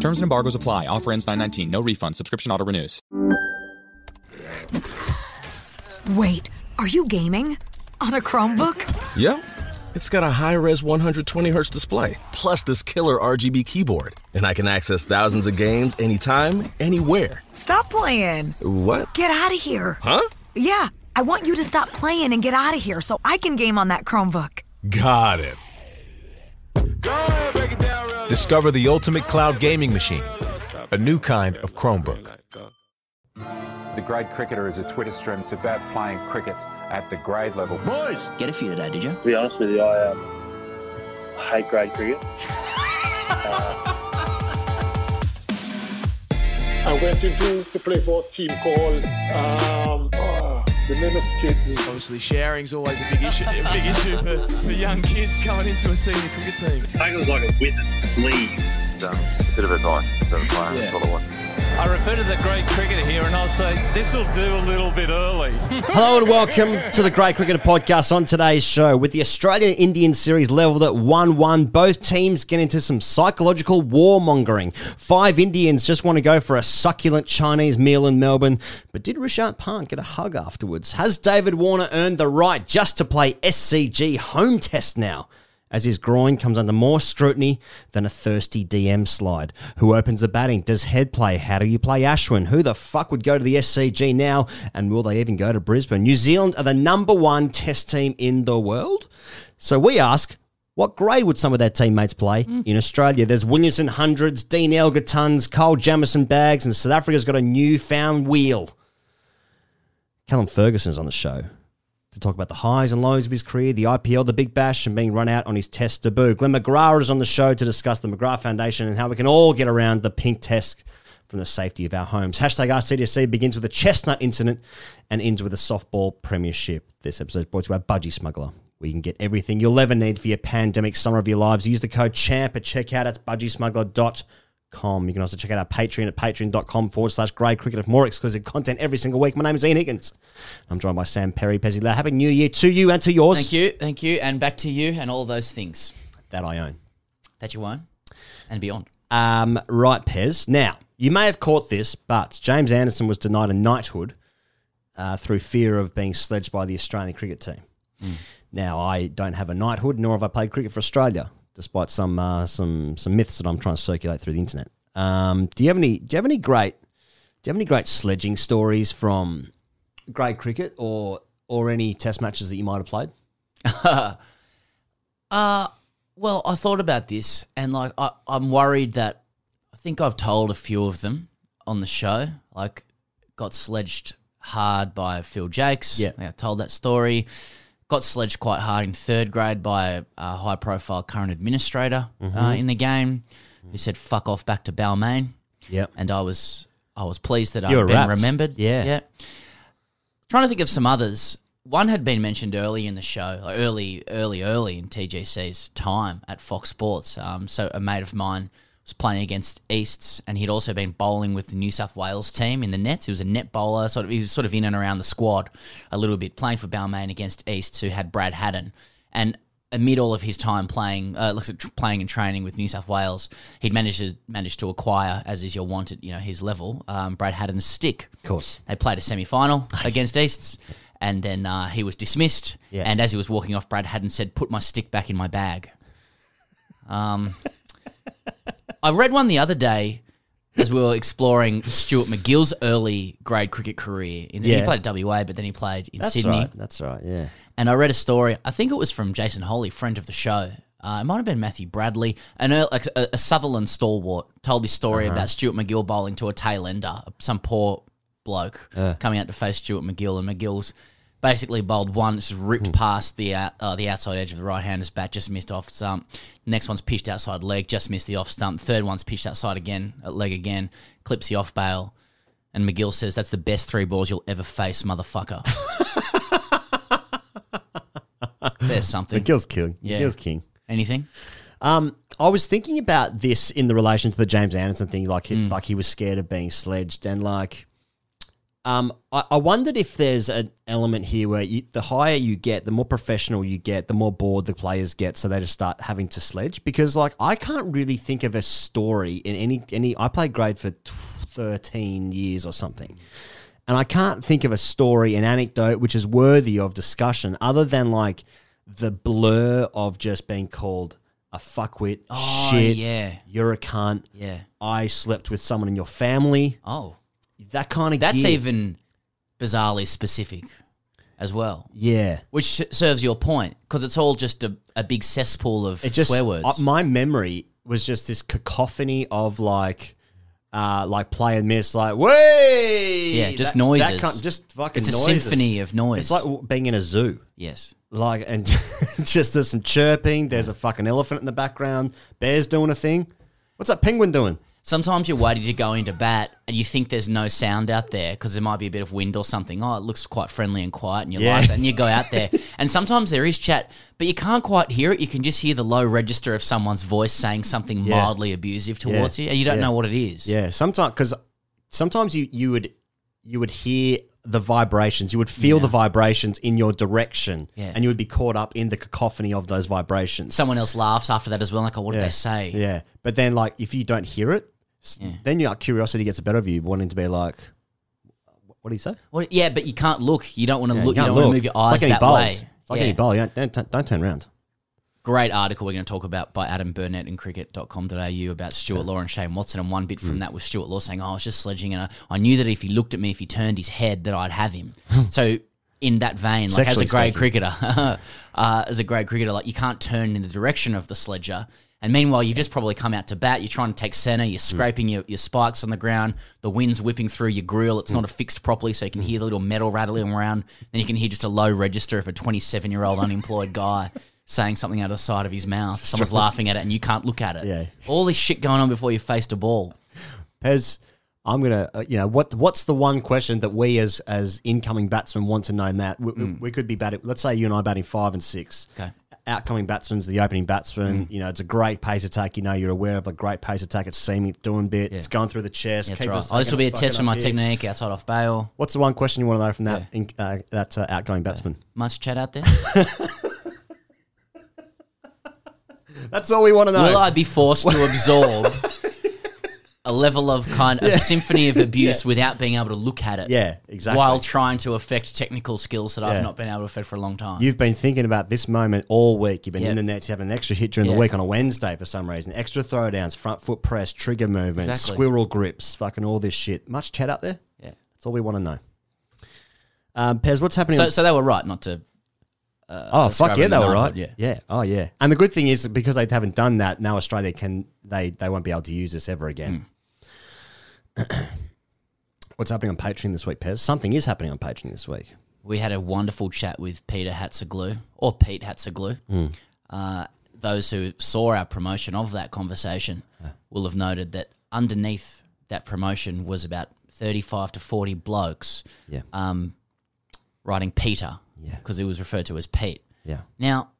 Terms and embargoes apply. Offer ends 919. No refund. Subscription auto renews. Wait, are you gaming? On a Chromebook? Yep. It's got a high res 120 hertz display, plus this killer RGB keyboard. And I can access thousands of games anytime, anywhere. Stop playing. What? Get out of here. Huh? Yeah, I want you to stop playing and get out of here so I can game on that Chromebook. Got it. Discover the ultimate cloud gaming machine, a new kind of Chromebook. The grade cricketer is a Twitter stream. It's about playing cricket at the grade level. Boys, get a few today, did you? To be honest with you, I, um, I hate grade cricket. uh, I went into to play for a team called um, oh, the name escaped me. Obviously, sharing's always a big issue. A big issue for, for young kids coming into a senior cricket team. I think it was like a witness leave. Um, a bit of advice to the player. Yeah. That's what it was. I refer to the great cricketer here and I'll say this will do a little bit early. Hello and welcome to the Grade Cricketer Podcast on today's show. With the Australian Indian series leveled at 1 1, both teams get into some psychological warmongering. Five Indians just want to go for a succulent Chinese meal in Melbourne, but did Rishabh Pant get a hug afterwards? Has David Warner earned the right just to play SCG home test now? As his groin comes under more scrutiny than a thirsty DM slide. Who opens the batting? Does head play? How do you play Ashwin? Who the fuck would go to the SCG now? And will they even go to Brisbane? New Zealand are the number one test team in the world. So we ask, what grade would some of their teammates play mm. in Australia? There's Williamson hundreds, Dean Elgar tons, Kyle Jamieson bags, and South Africa's got a newfound wheel. Callum Ferguson's on the show to talk about the highs and lows of his career, the IPL, the Big Bash, and being run out on his test debut. Glenn McGrath is on the show to discuss the McGrath Foundation and how we can all get around the pink test from the safety of our homes. Hashtag AskTGC begins with a chestnut incident and ends with a softball premiership. This episode is brought to you by Budgy Smuggler. where you can get everything you'll ever need for your pandemic summer of your lives. Use the code CHAMP at checkout. That's budgysmuggler.com Com. You can also check out our Patreon at patreon.com forward slash grade cricket for more exclusive content every single week. My name is Ian Higgins. I'm joined by Sam Perry, Pezzy Lau. Happy New Year to you and to yours. Thank you, thank you, and back to you and all those things. That I own. That you own and beyond. Um, right, Pez. Now, you may have caught this, but James Anderson was denied a knighthood uh, through fear of being sledged by the Australian cricket team. Mm. Now, I don't have a knighthood, nor have I played cricket for Australia despite some uh, some some myths that I'm trying to circulate through the internet. Um, do you have any Do you have any great Do you have any great sledging stories from grade cricket or or any Test matches that you might have played? uh well, I thought about this, and like I, I'm worried that I think I've told a few of them on the show. Like, got sledged hard by Phil Jaques. Yeah, I told that story got sledged quite hard in third grade by a high profile current administrator mm-hmm. uh, in the game who said fuck off back to Balmain. Yep. And I was I was pleased that I'd been wrapped. remembered. Yeah. Yeah. Trying to think of some others. One had been mentioned early in the show, early, early, early in TGC's time at Fox Sports. Um, so a mate of mine was playing against Easts, and he'd also been bowling with the New South Wales team in the nets. He was a net bowler, sort of. He was sort of in and around the squad a little bit, playing for Balmain against Easts, who had Brad Haddin, and amid all of his time playing, uh, looks at playing and training with New South Wales, he'd managed to managed to acquire, as is your wanted, you know, his level, um, Brad Haddin's stick. Of course, they played a semi final against Easts. And then uh, he was dismissed. Yeah. And as he was walking off, Brad Haddin said, "Put my stick back in my bag." Um, I read one the other day as we were exploring Stuart MacGill's early grade cricket career. Yeah. He played at WA, but then he played in That's Sydney. right. That's right. Yeah. And I read a story. I think it was from Jason Holly, friend of the show. Uh, it might have been Matthew Bradley, an earl- a, a Sutherland stalwart, told this story Uh-huh. about Stuart MacGill bowling to a tail ender, some poor bloke Uh. coming out to face Stuart MacGill, and MacGill's basically bowled one, just ripped Hmm. past the out, uh, the outside edge of the right hander's bat, just missed off stump. Next one's pitched outside leg, just missed the off stump. Third one's pitched outside again, at leg again, clips the off bail. And MacGill says that's the best three balls you'll ever face, motherfucker. There's something. MacGill's king. Yeah. MacGill's king. Anything? Um, I was thinking about this in the relation to the James Anderson thing, like he, Mm. like he was scared of being sledged, and like, um, I, I wondered if there's an element here where you, the higher you get, the more professional you get, the more bored the players get, so they just start having to sledge. Because like, I can't really think of a story in any any. I played grade for thirteen years or something. And I can't think of a story, an anecdote, which is worthy of discussion, other than like the blur of just being called a fuckwit, Oh, shit, yeah. you're a cunt, Yeah. I slept with someone in your family. Oh. That kind of That's gear. even bizarrely specific as well. Yeah. Which serves your point because it's all just a, a big cesspool of It just swear words. uh, my memory was just this cacophony of like uh like play and miss like way Yeah, just noises. just fucking It's a noises. symphony of noise. It's like w- being in a zoo. Yes. Like and just there's some chirping, there's a fucking elephant in the background, bears doing a thing. What's that penguin doing? Sometimes you're waiting to go into bat and you think there's no sound out there because there might be a bit of wind or something. Oh, it looks quite friendly and quiet and you Yeah. like that. And you go out there and sometimes there is chat, but you can't quite hear it. You can just hear the low register of someone's voice saying something Yeah. mildly abusive towards Yeah. you and you don't know what it is. Yeah, sometimes because sometimes you you would you would hear the vibrations, you would feel the vibrations in your direction, Yeah. and you would be caught up in the cacophony of those vibrations. Someone else laughs after that as well. Like, oh, what did they say? Yeah, but then like if you don't hear it, then your curiosity gets the better of you, wanting to be like, what do you say? Well, yeah, but you can't look. You don't want to Yeah, look. You, don't want to move your It's eyes like getting that way. It's like Yeah. getting bowled. Don't, don't, don't turn around. Great article we're going to talk about by Adam Burnett in cricket.com.au about Stuart Law and Shane Watson. And one bit from Mm. that was Stuart Law saying, Oh, I was just sledging and I, I knew that if he looked at me, if he turned his head, that I'd have him. so, in that vein, like as a great speaking. cricketer, uh, as a great cricketer, like you can't turn in the direction of the sledger. And meanwhile, you've just probably come out to bat. You're trying to take centre. Mm. You're scraping your, your spikes on the ground. The wind's whipping through your grill. Mm. It's not affixed properly, so you can hear the little metal rattling around. Then you can hear just a low register of a 27 year old unemployed guy saying something out of the side of his mouth. Someone's laughing at it, and you can't look at it. Yeah. All this shit going on before you faced a ball. Pez, I'm gonna, uh, you know, what what's the one question that we as as incoming batsmen want to know? That we, we- we could be batting. Let's say you and I are batting five and six. Mm. Okay. Outcoming batsman's the opening batsman. Mm. You know, it's a great pace attack. You know, you're aware of a great pace attack. It's seeming doing bit. It's going through the chest. That's right. Oh, this will be a test for my here. technique outside off bail. What's the one question you want to know from that in, uh, that uh, outgoing batsman? Much chat out there? That's all we want to know. Will I be forced to absorb a level of kind a Yeah. symphony of abuse without being able to look at it? Yeah, exactly. While trying to affect technical skills that Yeah. I've not been able to affect for a long time. You've been thinking about this moment all week. You've been Yeah. in the nets. You have an extra hit during Yeah. the week on a Wednesday for some reason. Extra throwdowns, front foot press, trigger movements, Exactly. squirrel grips, fucking all this shit. Much chat out there? Yeah. That's all we want to know. Um, Pez, what's happening? So, so they were right not to. Uh, oh fuck yeah, they the were right. Yeah. yeah, oh yeah. And the good thing is because they haven't done that, now Australia can they they won't be able to use this ever again. Hmm. what's happening on Patreon this week, Pez? Something is happening on Patreon this week. We had a wonderful chat with Peter Hatzoglou, or Pete Hatzoglou. Mm. Uh, those who saw our promotion of that conversation will have noted that underneath that promotion was about 35 to 40 blokes Yeah. um, writing Peter Yeah. because he was referred to as Pete. Yeah. Now,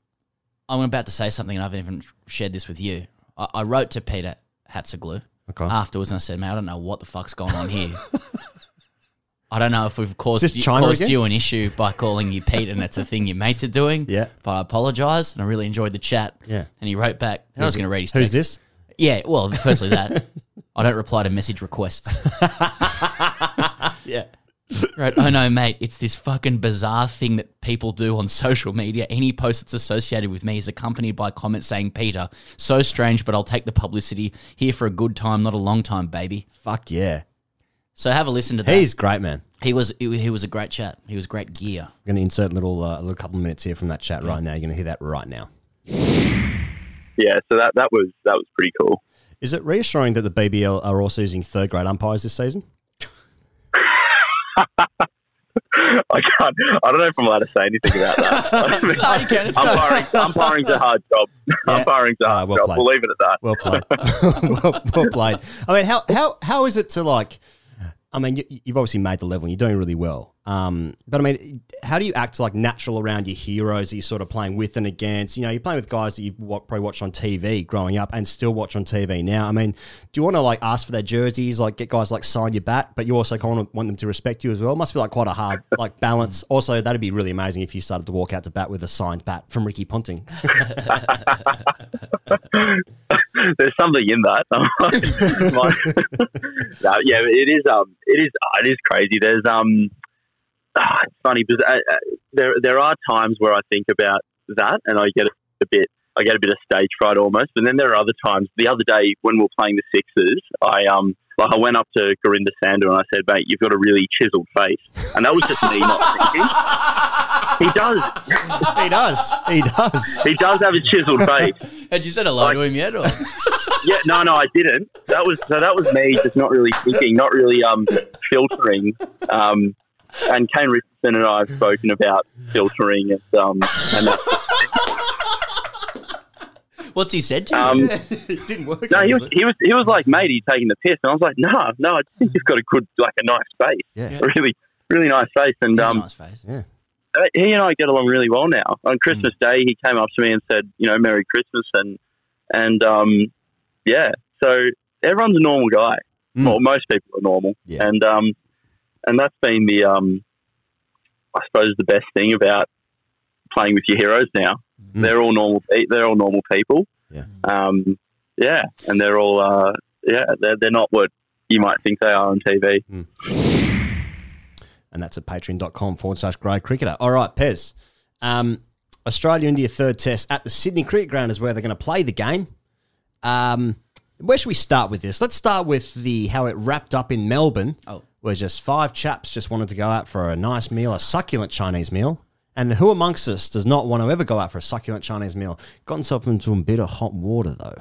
I'm about to say something, and I haven't even shared this with you. I, I wrote to Peter hats Hatzoglou Okay. afterwards, and I said, "Man, I don't know what the fuck's going on here. I don't know if we've caused, you, caused again? you an issue by calling you Pete, and it's a thing your mates are doing. Yeah. but I apologise, and I really enjoyed the chat. Yeah. and he wrote back. And I was going to read his who's text. this? Yeah, well, firstly that I don't reply to message requests. Yeah. Right. Oh no, mate. It's this fucking bizarre thing that people do on social media. Any post that's associated with me is accompanied by comments saying, Peter, so strange, but I'll take the publicity. Here for a good time, not a long time, baby. Fuck yeah. So have a listen to that. He's great, man. He was he, he was a great chat. He was great gear. I'm going to insert a little, uh, a little couple of minutes here from that chat right now. You're going to hear that right now. Yeah, so that, that was that was pretty cool. Is it reassuring that the BBL are also using third grade umpires this season? I can't. I don't know if I'm allowed to say anything about that. I mean, No, you can. It's umpiring, umpiring's a hard job. Umpiring's a ah, hard well job. played. We'll leave it at that. Well played. well, well played. I mean, how, how, how is it to like I mean, you, you've obviously made the level and you're doing really well. Um, but I mean, how do you act like natural around your heroes that you're sort of playing with and against? You know, you're playing with guys that you've probably watched on TV growing up and still watch on TV now. I mean, do you want to like ask for their jerseys, like get guys like sign your bat, but you also kind of want them to respect you as well? It must be like quite a hard like balance. Also, that'd be really amazing if you started to walk out to bat with a signed bat from Ricky Ponting. There's something in that. No, yeah, it is. Um, it is. It is crazy. There's um, ah, it's funny because uh, uh, there there are times where I think about that and I get a, a bit. I get a bit of stage fright almost, but then there are other times. The other day when we were playing the Sixers, I um like I went up to Gurinder Sandhu and I said, "Mate, you've got a really chiseled face," and that was just me not thinking. He does. he does. He does. He does have a chiseled face. Had you said hello to him yet? Or? Yeah, no, no, I didn't. That was so. That was me just not really thinking, not really um filtering. Um, and Kane Richardson and I have spoken about filtering and um and that. What's he said to you? Um, it didn't work. No, he was he was he was like, mate, he's taking the piss, and I was like, no, no, I think he's got a good, like a nice face, Yeah. a really, really nice face, and He's a um, nice face. Yeah. uh, he and I get along really well now. On Christmas Day, he came up to me and said, you know, Merry Christmas, and and um, yeah, so everyone's a normal guy. Mm. Well, most people are normal, Yeah. and um, and that's been the um, I suppose the best thing about playing with your heroes now. Mm. They're all normal. They're all normal people. Yeah. Um, yeah, and they're all uh, yeah, they're they're not what you might think they are on TV. and that's at patreon.com forward slash grade cricketer. All right, Pez. Um, Australia India third test at the Sydney Cricket Ground is where they're going to play the game. Um, where should we start with this? Let's start with the how it wrapped up in Melbourne. Oh. Where just five chaps just wanted to go out for a nice meal, a succulent Chinese meal. And who amongst us does not want to ever go out for a succulent Chinese meal? Got himself into a bit of hot water though.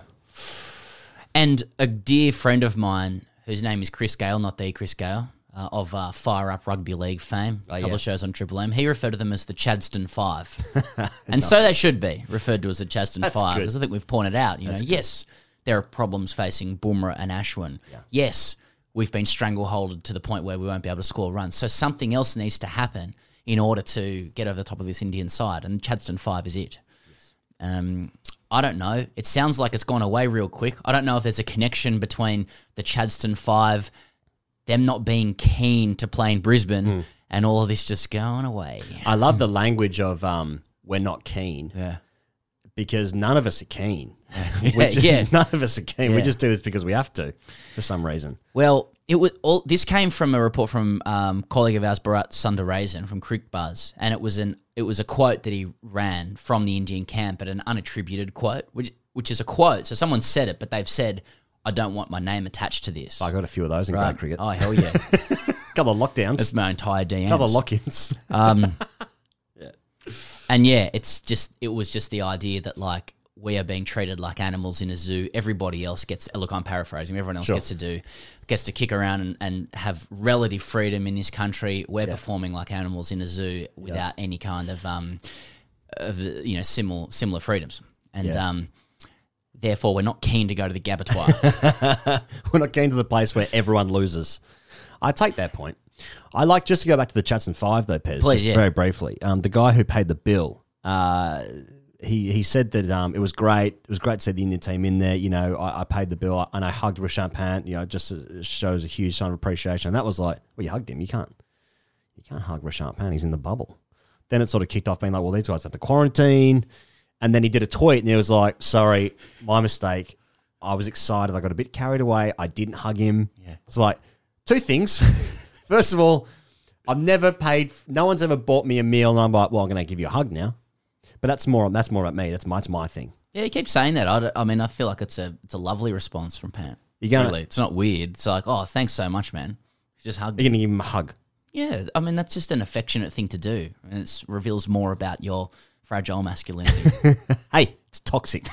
And a dear friend of mine, whose name is Chris Gale, not the Chris Gale, uh, of uh, Fire Up Rugby League fame, a couple Oh, yeah. of shows on Triple M, he referred to them as the Chadstone Five. and so they should be referred to as the Chadstone That's Five, because I think we've pointed out, you know, yes, there are problems facing Bumrah and Ashwin. Yes, we've been strangleholded to the point where we won't be able to score runs. So something else needs to happen in order to get over the top of this Indian side, and Chadstone Five is it. Um, I don't know. It sounds like it's gone away real quick. I don't know if there's a connection between the Chadstone Five, them not being keen to play in Brisbane, Hmm. and all of this just going away. I love the language of um, we're not keen. Yeah. Because none of us are keen. Yeah, just- yeah. None of us are keen. We just do this because we have to, for some reason. Well, it was all. This came from a report from um, colleague of ours, Bharat Sundaresan from Cricbuzz, and it was an it was a quote that he ran from the Indian camp, but an unattributed quote, which which is a quote. So someone said it, but they've said, "I don't want my name attached to this." I got a few of those in Right. cricket. Oh hell yeah! couple of lockdowns. That's my entire DM. couple of lock-ins. Um, And yeah, it's just it was just the idea that like we are being treated like animals in a zoo. Everybody else gets look. I'm paraphrasing. Everyone else Sure. gets to do gets to kick around and, and have relative freedom in this country. We're Yeah. performing like animals in a zoo without any kind of um of the, you know similar similar freedoms. And Yeah. um, therefore, we're not keen to go to the Gabbatoir. We're not getting to the place where everyone loses. I take that point. I like just to go back to the Chadstone Five though, Pez, Please, just yeah. very briefly. Um, the guy who paid the bill, uh, he he said that um, it was great. It was great to see the Indian team in there. You know, I, I paid the bill and I hugged Rishabh Pant. You know, just uh, shows a huge sign of appreciation. And that was like, well, you hugged him. You can't, you can't hug Rishabh Pant. He's in the bubble. Then it sort of kicked off being like, well, these guys have to quarantine. And then he did a tweet and he was like, sorry, my mistake. I was excited. I got a bit carried away. I didn't hug him. Yeah. It's like two things. First of all, I've never paid. No one's ever bought me a meal, and I'm like, well, I'm going to give you a hug now. But that's more. That's more about me. That's my. That's my thing. yeah, you keep saying that. I, I mean, I feel like it's a it's a lovely response from Pant. You're gonna- really, it's not weird. It's like, oh, thanks so much, man. Just hug. You're going to give him a hug. Yeah, I mean that's just an affectionate thing to do, and it reveals more about your fragile masculinity. hey, it's toxic.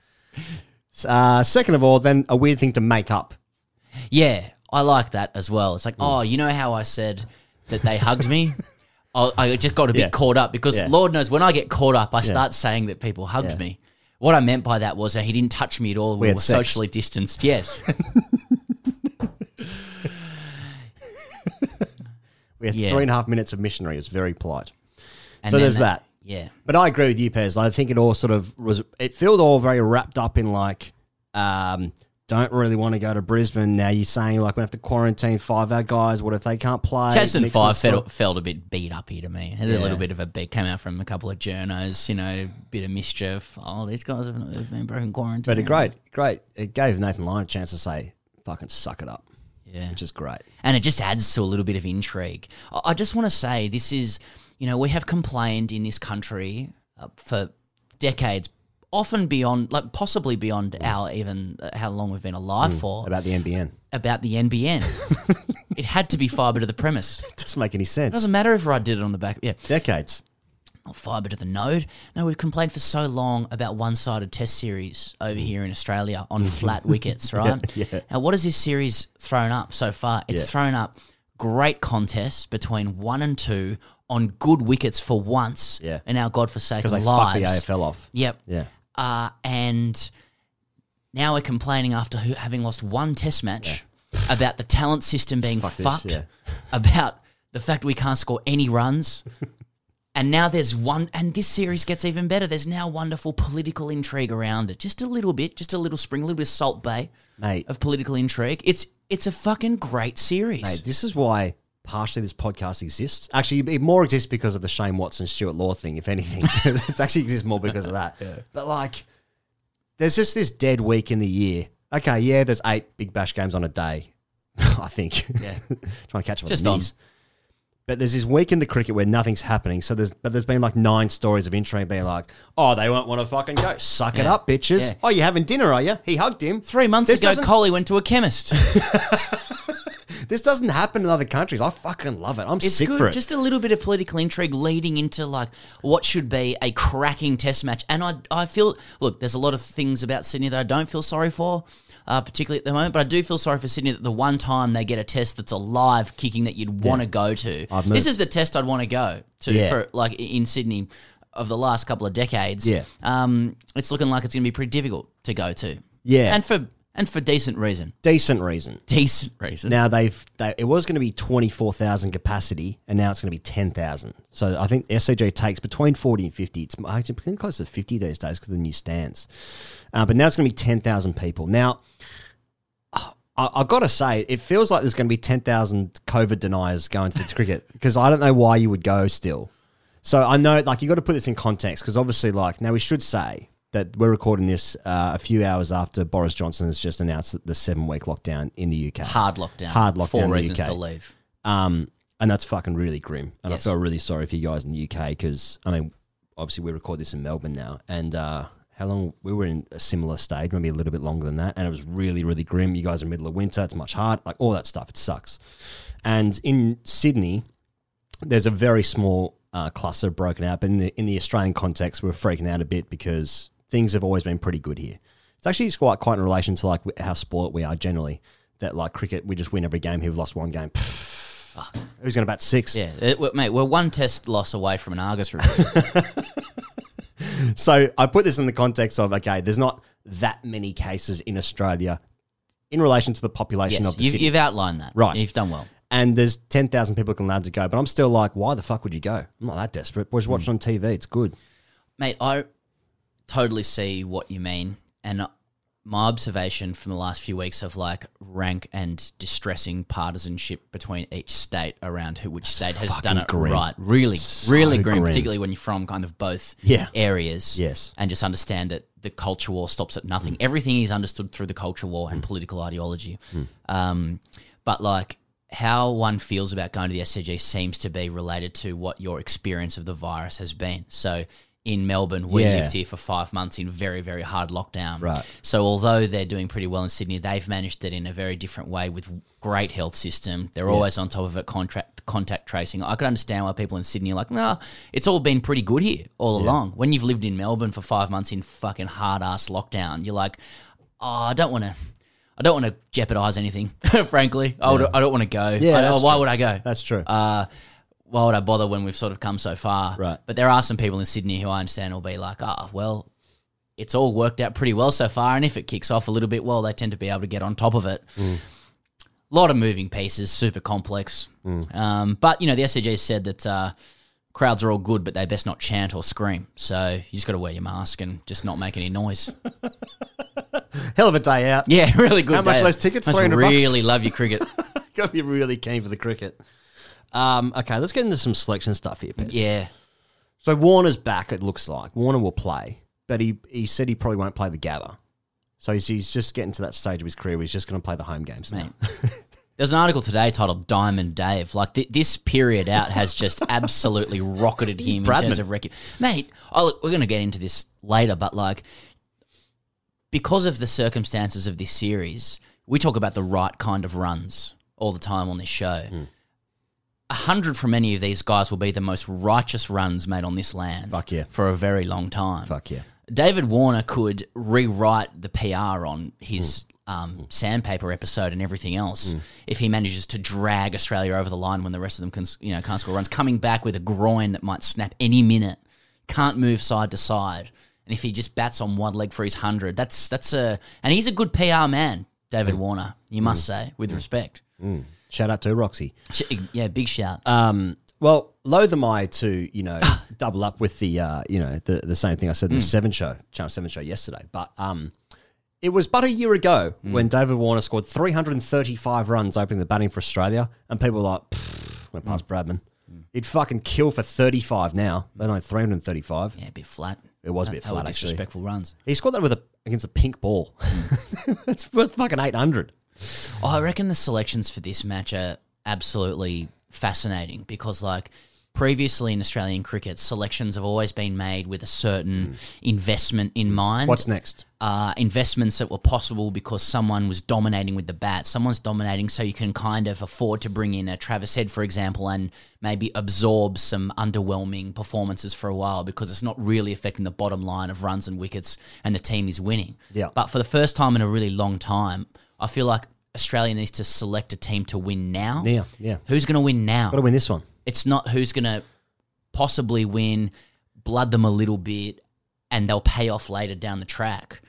uh, second of all, then a weird thing to make up. yeah, I like that as well. It's like, Mm. oh, you know how I said that they hugged me? I, I just got a bit Yeah. caught up because Yeah. Lord knows when I get caught up, I start saying that people hugged Yeah. me. What I meant by that was that he didn't touch me at all. We, had were sex. socially distanced. Yes. We had Yeah. three and a half minutes of missionary. It was very polite. And so then there's that- that. yeah. But I agree with you, Pez. I think it all sort of was. It felt all very wrapped up in like, um, don't really want to go to Brisbane. Now you're saying like we have to quarantine five of our guys. What if they can't play? Jason Mix Five felt, felt a bit beat up here to me. Had a little bit of a beat. Came out from a couple of journos, you know, bit of mischief. Oh, these guys have, have been broken quarantine. But a great, great. It gave Nathan Lyon a chance to say, "Fucking suck it up." Yeah, which is great. and it just adds to a little bit of intrigue. I I just want to say this is, you know, we have complained in this country uh, for decades, often beyond, like possibly beyond our even uh, how long we've been alive Mm, for, about the NBN. about the NBN. it had to be fibre to the premise. It Doesn't make any It sense. doesn't matter if I did it on the back. Yeah, Decades. not fibre to the node. No, we've complained for so long about one-sided test series over here in Australia on flat wickets, right? Yeah. Now, what has this series thrown up so far? It's Yeah. thrown up great contests between one and two on good wickets for once Yeah. in our godforsaken Because they lives. the AFL off. Yep. Yeah. Uh, and now we're complaining after who, having lost one test match about the talent system being Fuck this, fucked, yeah. about the fact we can't score any runs. and now there's one, and this series gets even better. There's now wonderful political intrigue around it. Just a little bit, just a little spring, a little bit of Salt Bae Mate. of political intrigue. It's it's a fucking great series. Mate, this is why partially this podcast exists. Actually, it more exists because of the Shane Watson Stuart Law thing, if anything. it actually exists more because of that. But like, there's just this dead week in the year. Okay, yeah, there's eight Big Bash games on a day. I think. Yeah. Trying to catch up Just on on. the news. But there's this week in the cricket where nothing's happening. So there's but there's been like nine stories of intrigue being like, oh, they won't want to fucking go. Suck it Yeah. up, bitches. Yeah. Oh, you having dinner, are you? He hugged him. Three months This ago, doesn't- Coley went to a chemist. This doesn't happen in other countries. I fucking love it. I'm It's sick good. for it. Just a little bit of political intrigue leading into like what should be a cracking test match. And I, I feel look, there's a lot of things about Sydney that I don't feel sorry for, uh, particularly at the moment. But I do feel sorry for Sydney that the one time they get a test that's a live kicking that you'd want to go to. This is the test I'd want to go to Yeah. for like in Sydney of the last couple of decades. Yeah. um, it's looking like it's going to be pretty difficult to go to. Yeah. and for and for decent reason. Decent reason. Decent reason. Now they've they, it was going to be twenty four thousand capacity, and now it's going to be ten thousand. So I think SCG takes between forty and fifty. It's actually getting close to fifty these days because of the new stands. Uh, but now it's going to be ten thousand people. Now I, I got to say, it feels like there's going to be ten thousand COVID deniers going to the cricket because I don't know why you would go still. So I know, like, you've got to put this in context because obviously, like, now we should say that we're recording this uh, a few hours after Boris Johnson has just announced the seven week lockdown in the UK. Hard lockdown. Hard lockdown. Four in the reasons UK. to leave. Um, and that's fucking really grim. And Yes. I feel really sorry for you guys in the UK because, I mean, obviously we record this in Melbourne now. And uh, how long? We were in a similar stage, maybe a little bit longer than that. And it was really, really grim. You guys are in the middle of winter. It's much hard. Like all that stuff. It sucks. And in Sydney, there's a very small uh, cluster broken out. But in the, in the Australian context, we're freaking out a bit because things have always been pretty good here. It's actually quite quite in relation to like how spoilt we are generally. That like cricket, we just win every game. Here we've lost one game. Fuck. Who's going to bat six? Yeah, it, mate, we're one test loss away from an Argus review. So I put this in the context of okay, there's not that many cases in Australia in relation to the population yes, of the you've, city. you've outlined that. Right. You've done well. and there's 10,000 people can allowed to go. But I'm still like, why the fuck would you go? I'm not that desperate. Boys, watch it on TV. It's good. Mate, I totally see what you mean. And my observation from the last few weeks of like rank and distressing partisanship between each state around who which state has done it grim. right. Really, So really grim, grim. particularly when you're from kind of both Yeah. areas. Yes. And just understand that the culture war stops at nothing. Mm. Everything is understood through the culture war and mm. political ideology. Mm. Um, but like how one feels about going to the SCG seems to be related to what your experience of the virus has been. So in Melbourne, we Yeah. lived here for five months in very, very hard lockdown. Right. So although they're doing pretty well in Sydney, they've managed it in a very different way with great health system. They're Yeah. always on top of it, contract contact tracing. I could understand why people in Sydney are like, no, it's all been pretty good here all along. When you've lived in Melbourne for five months in fucking hard ass lockdown, you're like, oh, I don't want to. I don't want to jeopardize anything, frankly. I, would, I don't want to go. Yeah, I- why true. would I go? That's true. Uh, why would I bother when we've sort of come so far? Right. But there are some people in Sydney who I understand will be like, ah, well, it's all worked out pretty well so far. And if it kicks off a little bit, well, they tend to be able to get on top of it. Mm. lot of moving pieces, super complex. Mm. Um, but you know, the SCG said that uh, crowds are all good, but they best not chant or scream. So you just got to wear your mask and just not make any noise. Hell of a day out. Yeah, really good. How much are those tickets? Must 300 bucks? really love your cricket. Got to be really keen for the cricket. Um, okay, let's get into some selection stuff here, Pez. Yeah. So Warner's back. It looks like Warner will play, but he he said he probably won't play the Gabba. So he's, he's just getting to that stage of his career where he's just going to play the home games now. There's an article today titled "Diamond Dave." Like th- this period out has just absolutely rocketed him in Bradman. terms of record. Mate, oh, look, we're going to get into this later, but like because of the circumstances of this series, we talk about the right kind of runs all the time on this show. Hmm. A hundred from any of these guys will be the most righteous runs made on this land. Fuck yeah. For a very long time. Fuck yeah. David Warner could rewrite the PR on his mm. um, sandpaper episode and everything else mm. if he manages to drag Australia over the line when the rest of them can, you know, can't score runs. Coming back with a groin that might snap any minute, can't move side to side, and if he just bats on one leg for his hundred, that's that's a and he's a good PR man, David mm. Warner. You must say with respect. Mm. Shout out to Roxy. Yeah, big shout. Um, well, loathe am I to you know double up with the uh, you know the the same thing I said in the Mm. Seven show, Channel Seven show yesterday, but um. It was but a year ago Mm. when David Warner scored 335 runs opening the batting for Australia, and people were like, "Pfft," went Mm. past Bradman. He'd fucking kill for 35 now. They only 335. Yeah, a bit flat. It was a bit were flat, actually. disrespectful runs. He scored that with a against a pink ball. it's worth fucking 800. Oh, I reckon the selections for this match are absolutely fascinating because, like, previously in Australian cricket, selections have always been made with a certain investment in mind. What's next? Uh, investments that were possible because someone was dominating with the bat. Someone's dominating, so you can kind of afford to bring in a Travis Head, for example, and maybe absorb some underwhelming performances for a while because it's not really affecting the bottom line of runs and wickets, and the team is winning. Yeah. But for the first time in a really long time, I feel like Australia needs to select a team to win now. Yeah, yeah. Who's going to win now? Got to win this one. It's not who's going to possibly win, blood them a little bit, and they'll pay off later down the track.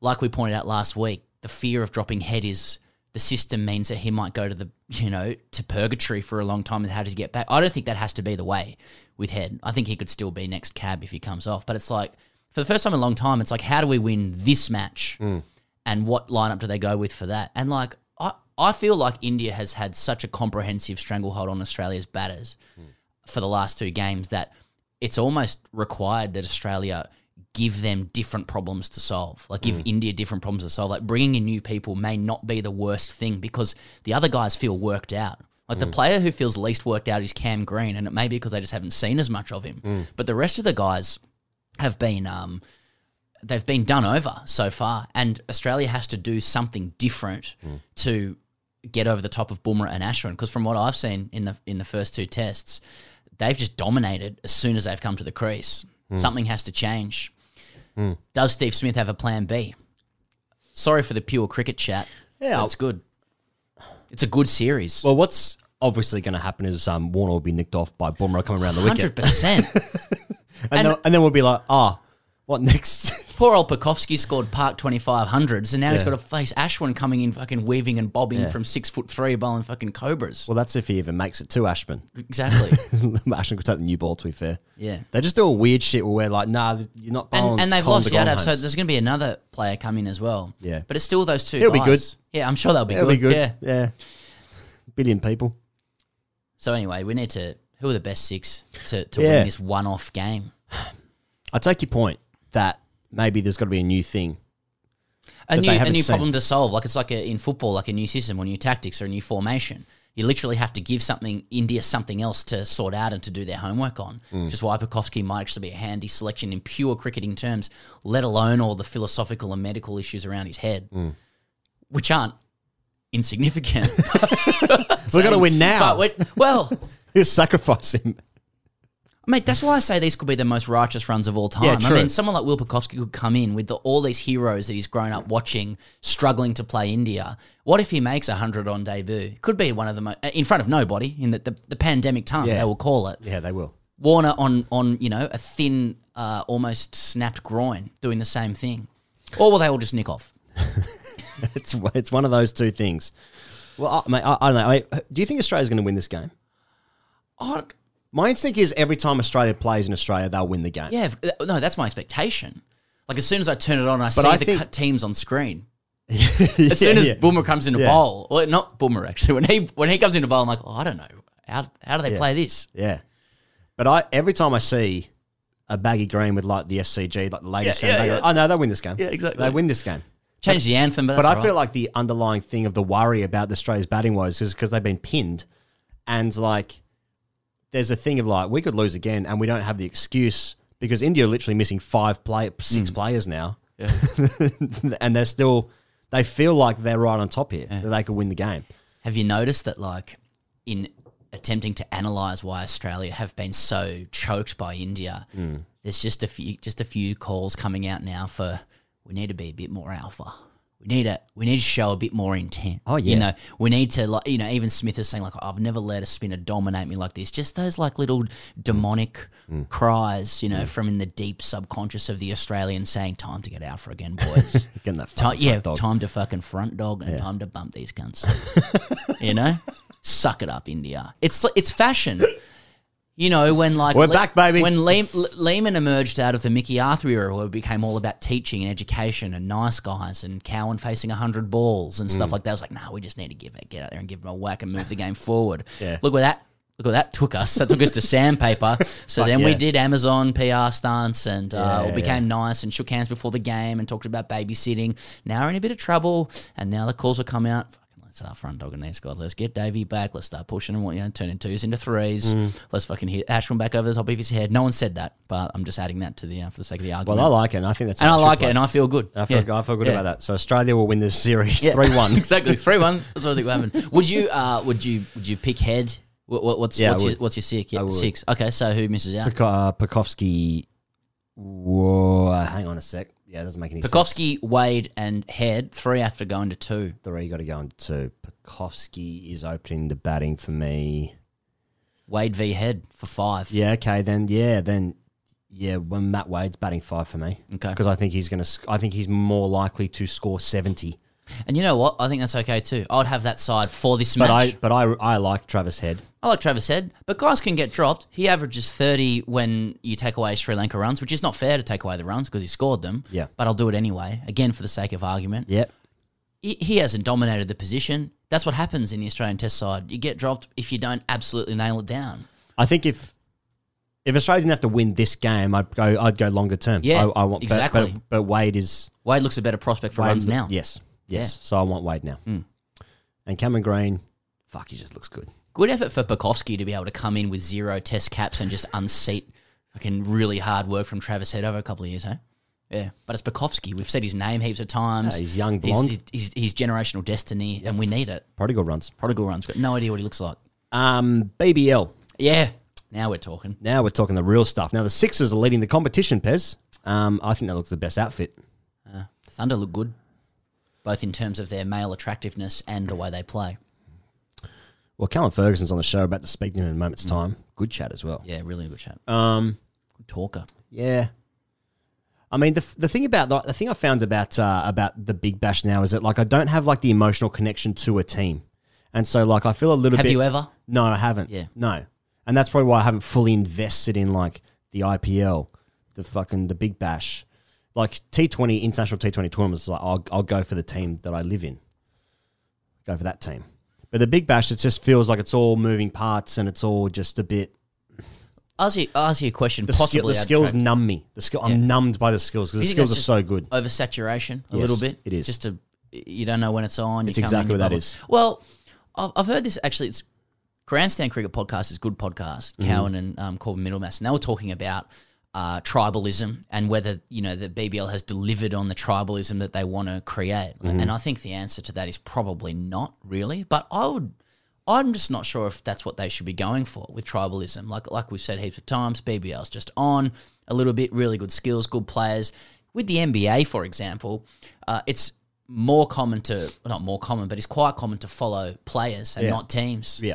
Like we pointed out last week, the fear of dropping head is the system means that he might go to the you know to purgatory for a long time and how does he get back? I don't think that has to be the way with head. I think he could still be next cab if he comes off. But it's like for the first time in a long time, it's like how do we win this match? Mm. And what lineup do they go with for that? And like I, I feel like India has had such a comprehensive stranglehold on Australia's batters for the last two games that it's almost required that Australia give them different problems to solve. Like give Mm. India different problems to solve. Like bringing in new people may not be the worst thing because the other guys feel worked out. Like the Mm. player who feels least worked out is Cam Green, and it may be because they just haven't seen as much of him. Mm. But the rest of the guys have been um, they've been done over so far, and Australia has to do something different to get over the top of Bumrah and Ashwin. Because from what I've seen in the in the first two tests, they've just dominated as soon as they've come to the crease. Mm. Something has to change. Mm. Does Steve Smith have a plan B? Sorry for the pure cricket chat. Yeah, it's good. It's a good series. Well, what's obviously going to happen is um, Warner will be nicked off by Bumrah coming around the wicket. 100%. and, then, and then we'll be like, ah, what next? Poor old Pucovski scored Park 2500, so now he's Yeah. got to face Ashwin coming in fucking weaving and bobbing Yeah. from six foot three, bowling fucking Cobras. well, that's if he even makes it to Ashwin. Exactly. Ashwin could take the new ball, to be fair. Yeah. They just do doing weird shit where we're like, nah, you're not bowling. And, and they've Colin lost de Yadav, so there's going to be another player come in as well. Yeah. But it's still those 2 It'll be guys. good. Yeah, I'm sure they'll be It'll good. be good. Yeah. Yeah. Billion people. So anyway, we need to. Who are the best six to, to Yeah. win this one-off game? I take your point that maybe there's got to be a new thing. A new, a new seen. problem to solve. Like it's like a, in football, like a new system or new tactics or a new formation. You literally have to give something India something else to sort out and to do their homework on. Mm. Which is why Pucovski might actually be a handy selection in pure cricketing terms, let alone all the philosophical and medical issues around his head, Mm. which aren't insignificant. so, We've got to win now. But well, you sacrifice him. Mate, that's why I say these could be the most righteous runs of all time. Yeah, I mean, someone like Will Pucovski could come in with the, all these heroes that he's grown up watching, struggling to play India. What if he makes 100 on debut? Could be one of the most, in front of nobody, in the, the, the pandemic time, Yeah. they will call it. Yeah, they will. Warner on, on you know, a thin, uh, almost snapped groin doing the same thing. Or will they all just nick off? it's it's one of those two things. Well, I, mate, I, I don't know. I, do you think Australia's going to win this game? Oh, My instinct is every time Australia plays in Australia, they'll win the game. yeah, if- no, that's my expectation. Like as soon as I turn it on, I see I the think- cut teams on screen. as soon as. Bumrah comes into Yeah. bowl, well, not Bumrah actually. When he when he comes into bowl, I'm like, oh, I don't know how how do they play this? Yeah. But I every time I see a baggy green with like the SCG, like the latest, Yeah, yeah, yeah. oh no, they'll win this game. Yeah, exactly. They win this game. Change the anthem, but, But I feel like the underlying thing of the worry about the Australia's batting woes is because they've been pinned, and like there's a thing of like we could lose again, and we don't have the excuse because India are literally missing five play six players now, Yeah. and they're still they feel like they're right on top here that they could win the game. Have you noticed that, like, in attempting to analyze why Australia have been so choked by India, Mm. there's just a few just a few calls coming out now for we need to be a bit more alpha. We need to we need to show a bit more intent. Oh, yeah, you know we need to like you know even Smith is saying like I've never let a spinner dominate me like this. Just those like little demonic Mm. cries, you know, from in the deep subconscious of the Australian saying time to get out for again, boys. Getting that fucking yeah, dog. time to fucking front dog and Yeah. time to bump these cunts. you know, suck it up, India. It's it's fashion. You know when like We're back, baby. When Le- Le- Lehmann emerged out of the Mickey Arthur era, where it became all about teaching and education and nice guys and Cowan facing hundred balls and stuff Mm. like that. I was like, nah, we just need to give it, get out there and give them a whack and move the game forward. Yeah. Look where that. Look where that took us. That took us to sandpaper. So Fuck then we did Amazon PR stunts and uh, Yeah, yeah, became nice and shook hands before the game and talked about babysitting. Now we're in a bit of trouble, and now the calls will come out. Let's start front dogging these guys. Let's get Davey back. Let's start pushing them. You know, turning twos into threes. Mm. Let's fucking hit Ashwin back over the top of his head. No one said that, but I'm just adding that to the uh, for the sake of the argument. Well, I like it, and I think that's and I like play. it, and I feel good. I feel, Yeah. I feel good Yeah. about that. So Australia will win this series Yeah. three one. exactly three one. That's what I think will happen. Would you? Uh, would you? Would you pick head? What, what, what's Yeah, what's, your, what's your six? Yeah, six. Okay, so who misses out? Pek- uh, Pucovski. Whoa, hang on a sec. Yeah, it doesn't make any sense. Pucovski, Wade, and Head. Three after going to two. Three got to go into two. Pucovski is opening the batting for me. Wade v Head for five. Yeah, okay, then yeah, then yeah, when Matt Wade's batting five for me. Okay. because I think he's gonna. sc- I think he's more likely to score seventy. And you know what? I think that's okay too. I'd have that side for this But match. I, but I, I like Travis Head. I like Travis Head, but guys can get dropped. He averages 30 when you take away Sri Lanka runs, which is not fair to take away the runs because he scored them. Yeah. But I'll do it anyway, again, for the sake of argument. Yep. He, he hasn't dominated the position. That's what happens in the Australian Test side. You get dropped if you don't absolutely nail it down. I think if if Australia didn't have to win this game, I'd go. I'd go longer term. Yeah, I, I want but- exactly. But, but Wade is Wade looks a better prospect for runs look- now. Yes, yes. Yeah. So I want Wade now. Mm. And Cameron Green, fuck, he just looks good. Good effort for Pucovski to be able to come in with zero test caps and just unseat fucking really hard work from Travis Head over a couple of years, huh? Yeah, but it's Pucovski. We've said his name heaps of times. Yeah, he's young, blonde. He's, he's, he's generational destiny, and we need it. Prodigal runs. Prodigal runs. Got no idea what he looks like. Um, BBL. Yeah, now we're talking. Now we're talking the real stuff. Now the Sixers are leading the competition. Pez. Um, I think that looks the best outfit. Uh, Thunder look good, both in terms of their male attractiveness and the way they play. Well, Callum Ferguson's on the show. About to speak to him in a moment's time. Good chat as well. Mm. Yeah, really good chat. Um, Good talker. Yeah. I mean, the, the thing about the, the thing I found about uh, about the Big Bash now is that like I don't have like the emotional connection to a team, and so like I feel a little Have bit. you ever? No, I haven't. Yeah. No, and that's probably why I haven't fully invested in like the IPL, the fucking the Big Bash, like T Twenty international T Twenty tournaments. Like I'll I'll go for the team that I live in. Go for that team. But the Big Bash, it just feels like it's all moving parts and it's all just a bit. I'll ask you, I'll ask you a question. The, skill, possibly the skills abstract. numb me. The skill, Yeah. I'm numbed by the skills because the skills are so good. Oversaturation a Yes, little bit. it is. Just to you don't know when it's on. It's you come in, exactly what that bubble. is. Well, I've, I've heard this actually. It's Grandstand Cricket Podcast is a good podcast. Mhm. Cowan and um, Corbin Middlemas, and they were talking about uh, tribalism and whether you know the BBL has delivered on the tribalism that they want to create. Mhm. And I think the answer to that is probably not really. But I would. I'm just not sure if that's what they should be going for with tribalism. Like like we've said heaps of times, BBL's just on a little bit, really good skills, good players. With the NBA, for example, uh, it's more common to not more common, but it's quite common to follow players and Yeah. not teams. Yeah.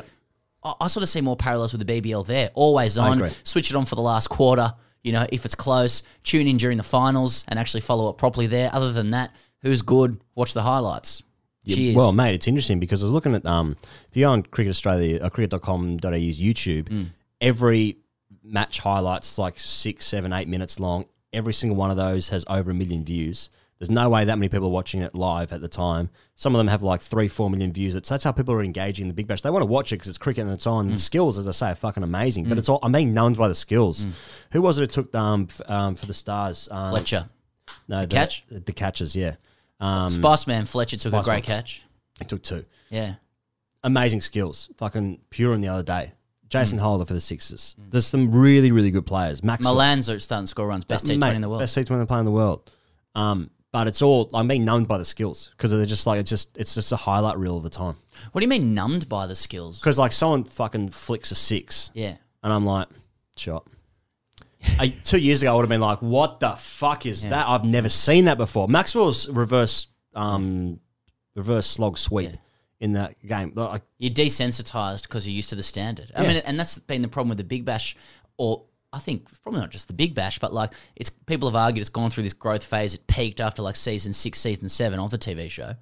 I, I sort of see more parallels with the BBL there. Always on, switch it on for the last quarter. You know, if it's close, tune in during the finals and actually follow it properly there. Other than that, who's good? Watch the highlights. Yeah, Cheers. Well, mate, it's interesting because I was looking at um, if you go on Cricket Australia, uh, cricket.com.au's YouTube, Mm. every match highlights like six, seven, eight minutes long. Every single one of those has over a million views. There's no way that many people are watching it live at the time. Some of them have like three, four million views. It's, that's how people are engaging in the Big Bash. They want to watch it because it's cricket and it's on. The skills, as I say, are fucking amazing. But Mm. it's all I'm being numbed by the skills. Who was it that took um, f- um for the Stars? Um, Fletcher. No, The the, catch? The catches, yeah. Um, Spiceman Fletcher took a great Man. catch. He took two. Yeah. Amazing skills. Fucking Purin the other day. Mm. Jason Holder for the Sixers. There's some really, really good players. Max Milan's are starting to score runs. Best T20 in the world. Best T20 player in the world. Um, but it's all I'm being numbed by the skills because they're just like it's just it's just a highlight reel all the time. What do you mean numbed by the skills? Because like someone fucking flicks a six, Yeah. and I'm like, shot. I, two years ago, I would have been like, "What the fuck is that? I've never seen that before." Maxwell's reverse, um, reverse slog sweep in that game. But I, You're desensitized because you're used to the standard. I mean, and that's been the problem with the Big Bash, or I think probably not just the Big Bash, but like it's people have argued it's gone through this growth phase. It peaked after like season six, season seven of the TV show.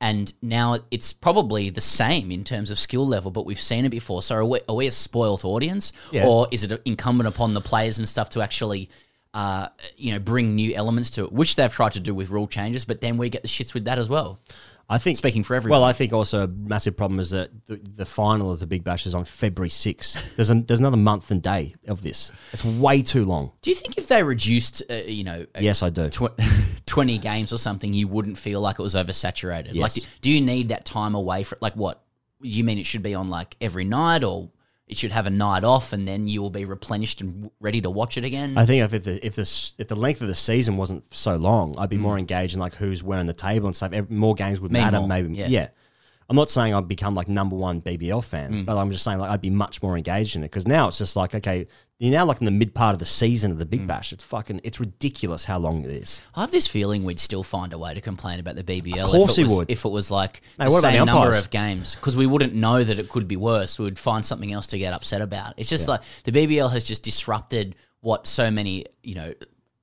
And now it's probably the same in terms of skill level, but we've seen it before. So are we, are we a spoilt audience, Yeah. or is it incumbent upon the players and stuff to actually, uh, you know, bring new elements to it, which they've tried to do with rule changes, but then we get the shits with that as well. I think speaking for everyone. Well, I think also a massive problem is that the, the final of the Big Bash is on February 6th. There's, a, there's another month and day of this. It's way too long. Do you think if they reduced, uh, you know, Yes, I do. tw- 20 games or something, you wouldn't feel like it was oversaturated? Yes. Like, do you need that time away for Like, what? You mean it should be on like every night or it should have a night off and then you will be replenished and ready to watch it again? I think if the if the if the length of the season wasn't so long, I'd be Mm. more engaged in like who's wearing the table and stuff. More games would Me matter. more, Maybe yeah. yeah. I'm not saying I'd become like number one BBL fan, Mm. but I'm just saying like I'd be much more engaged in it because now it's just like okay, you're now like in the mid part of the season of the Mm. Big Bash. It's fucking it's ridiculous how long it is. I have this feeling we'd still find a way to complain about the BBL. Of course if it he was, would. If it was like Mate, the what about same the number umpires? of games, because we wouldn't know that it could be worse. We would find something else to get upset about. It's just like the BBL has just disrupted what so many, you know,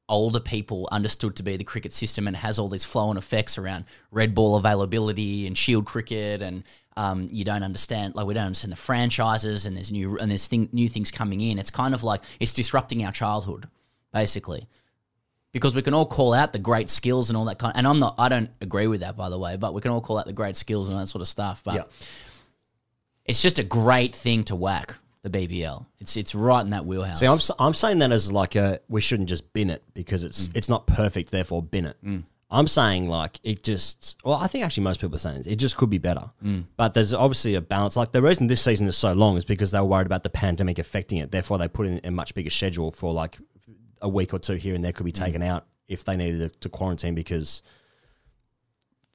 older people understood to be the cricket system and has all these flow-on effects around red ball availability and shield cricket and um, you don't understand like we don't understand the franchises and there's new and there's thing, new things coming in it's kind of like it's disrupting our childhood basically because we can all call out the great skills and all that kind. And I'm not, I don't agree with that, by the way. But we can all call out the great skills and that sort of stuff. But Yeah. it's just a great thing to whack the BBL. It's it's right in that wheelhouse. See, I'm I'm saying that as like a we shouldn't just bin it because it's Mm. it's not perfect, therefore bin it. I'm saying like it just well, I think actually most people are saying this, it just could be better. Mm. But there's obviously a balance. Like the reason this season is so long is because they were worried about the pandemic affecting it. Therefore, they put in a much bigger schedule for like a week or two here and there could be Mm. taken out if they needed to, to quarantine because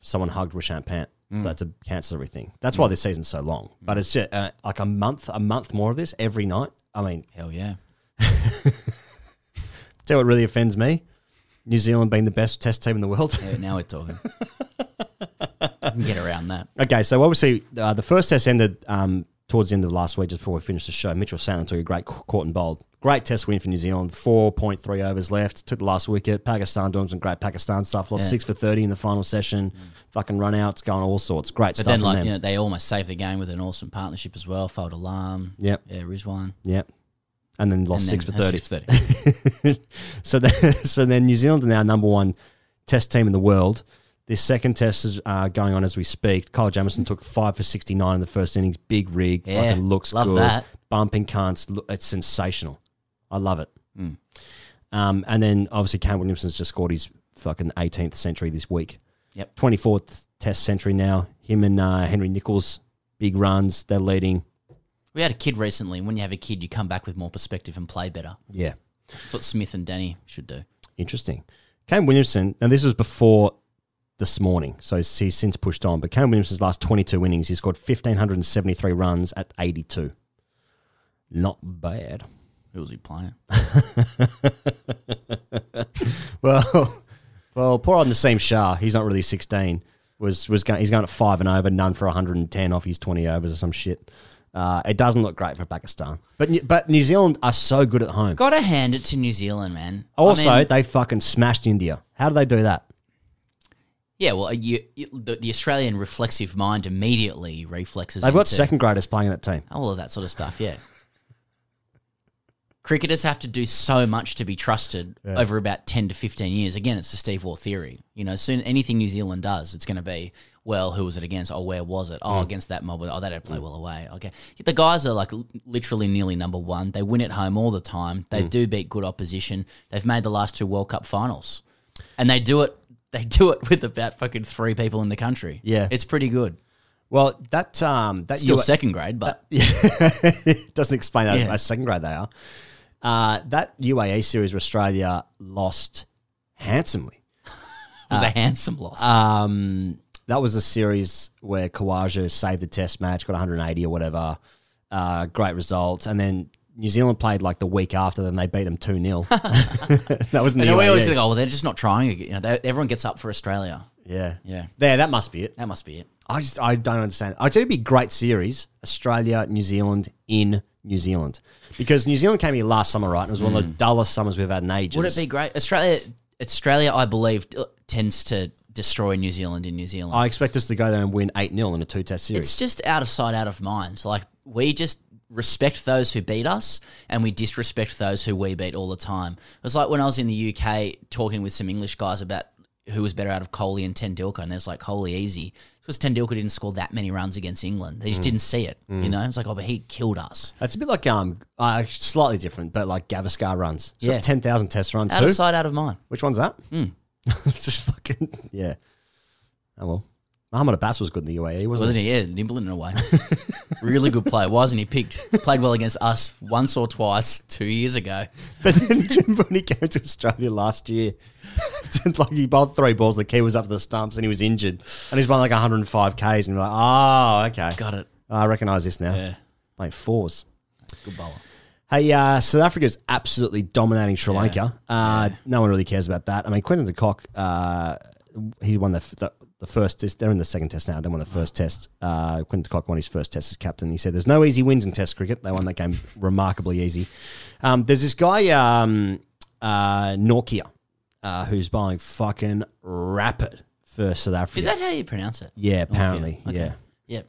someone hugged Rishant Pant. Mm. So had to cancel everything. That's why this season's so long. But it's just uh, like a month, a month more of this every night. I mean, hell yeah. Tell what really offends me: New Zealand being the best Test team in the world. Yeah, now we're talking. You can get around that. okay, so obviously uh, the first Test ended um, towards the end of last week, just before we finished the show. Mitchell Santner took a great caught and bowled, great Test win for New Zealand. Four point three overs left, took the last wicket. Pakistan doing some great Pakistan stuff. Lost Yeah. six for thirty in the final session. Fucking run outs, going all sorts. Great But stuff then, like, you know, they almost saved the game with an awesome partnership as well. Fawad Alam. Yep. Yeah, Rizwan. Yep. And then lost And six for thirty. six for so then, so then New Zealand are now number one test team in the world. This second test is uh, going on as we speak. Kyle Jamieson took five for sixty nine in the first innings. Big rig, Yeah, fucking looks love good. that. Bumping cunts, look, it's sensational. I love it. Mm. Um, and then obviously Kane Williamson's just scored his fucking eighteenth century this week. Yep. twenty fourth test century now. Him and uh, Henry Nicholls, big runs. They're leading. We had a kid recently. and When you have a kid, you come back with more perspective and play better. Yeah. That's what Smith and Danny should do. Interesting. Kane Williamson, and this was before this morning, so he's, since pushed on. But Kane Williamson's last 22 innings, he scored 1,573 runs at 82. Not bad. Who was he playing? well, well, poor old Naseem Shah, he's not really 16. Was was going, he's going at five and over, none for 110 off his 20 overs or some shit. Uh, it doesn't look great for Pakistan, but New- but New Zealand are so good at home. Got to hand it to New Zealand, man. I Also, mean, they fucking smashed India. How do they do that? Yeah, well, you, you, the, the Australian reflexive mind immediately reflexes. They've got into second graders playing in that team. all of that sort of stuff. Yeah, cricketers have to do so much to be trusted over about ten to fifteen years. Again, it's the Steve Waugh theory. You know, soon anything New Zealand does, it's going to be well, who was it against? Oh, where was it? Oh, Mm. against that mob. Oh, they don't play well away. Okay, the guys are like literally nearly number one. They win at home all the time. They Mm. do beat good opposition. They've made the last two World Cup finals, and they do it. They do it with about fucking three people in the country. Yeah. it's pretty good. Well, that um, that Still UA second grade, but it doesn't explain how Yeah. second grade they are. Uh, that UAE series where Australia lost handsomely. it was a handsome loss. Um, that was a series where Khawaja saved the test match, got 180 or whatever. Uh, great results. And then New Zealand played like the week after, then they beat them 2 0. that was in the And we always think, oh, well, they're just not trying. again. You know, they, everyone gets up for Australia. Yeah. Yeah. There, that must be it. That must be it. I just I don't understand. I think it'd be a great series, Australia, New Zealand in New Zealand. Because New Zealand came here last summer, right? And it was one of the dullest summers we've had in ages. Mm. Would it be great? Australia, Australia, I believe, tends to destroy New Zealand in New Zealand. I expect us to go there and win 8 0 in a two test series. It's just out of sight, out of mind. Like we just respect those who beat us, and we disrespect those who we beat all the time. It was like when I was in the UK talking with some English guys about who was better out of Kohli and Tendulkar, and there's like Kohli easy because Tendulkar didn't score that many runs against England. They just Mm. didn't see it. Mm. You know, it's like oh, but he killed us. It's a bit like um, uh, slightly different, but like Gavaskar runs. Yeah. ten thousand test runs. Out Who? of sight, out of mind. Which one's that? Mm. it's just fucking yeah. Oh well, Muhammad Abbas was good in the UAE, wasn't, Wasn't he? Yeah, nibbling in a way. really good player. Wasn't he picked? Played well against us once or twice two years ago. But then Jim, when he came to Australia last year, it's like he bowled three balls, the key was up to the stumps, and he was injured, and he's bowling like 105 Ks, and you're like, oh, okay, got it. I recognise this now. Yeah, mate, fours. Good bowler. Hey, uh, South is absolutely dominating Sri Lanka. Uh, No one really cares about that. I mean, Quinton de Kock, uh, he won the, the the first test. They're in the second test now. They won the first test. Uh, Quinton de Kock won his first test as captain. He said, "There's no easy wins in Test cricket. They won that game remarkably easy." Um, there's this guy, um, uh, Nortje, uh, who's bowling fucking rapid for South Africa. Is that how you pronounce it? Yeah, apparently. Okay. Yeah. Yep.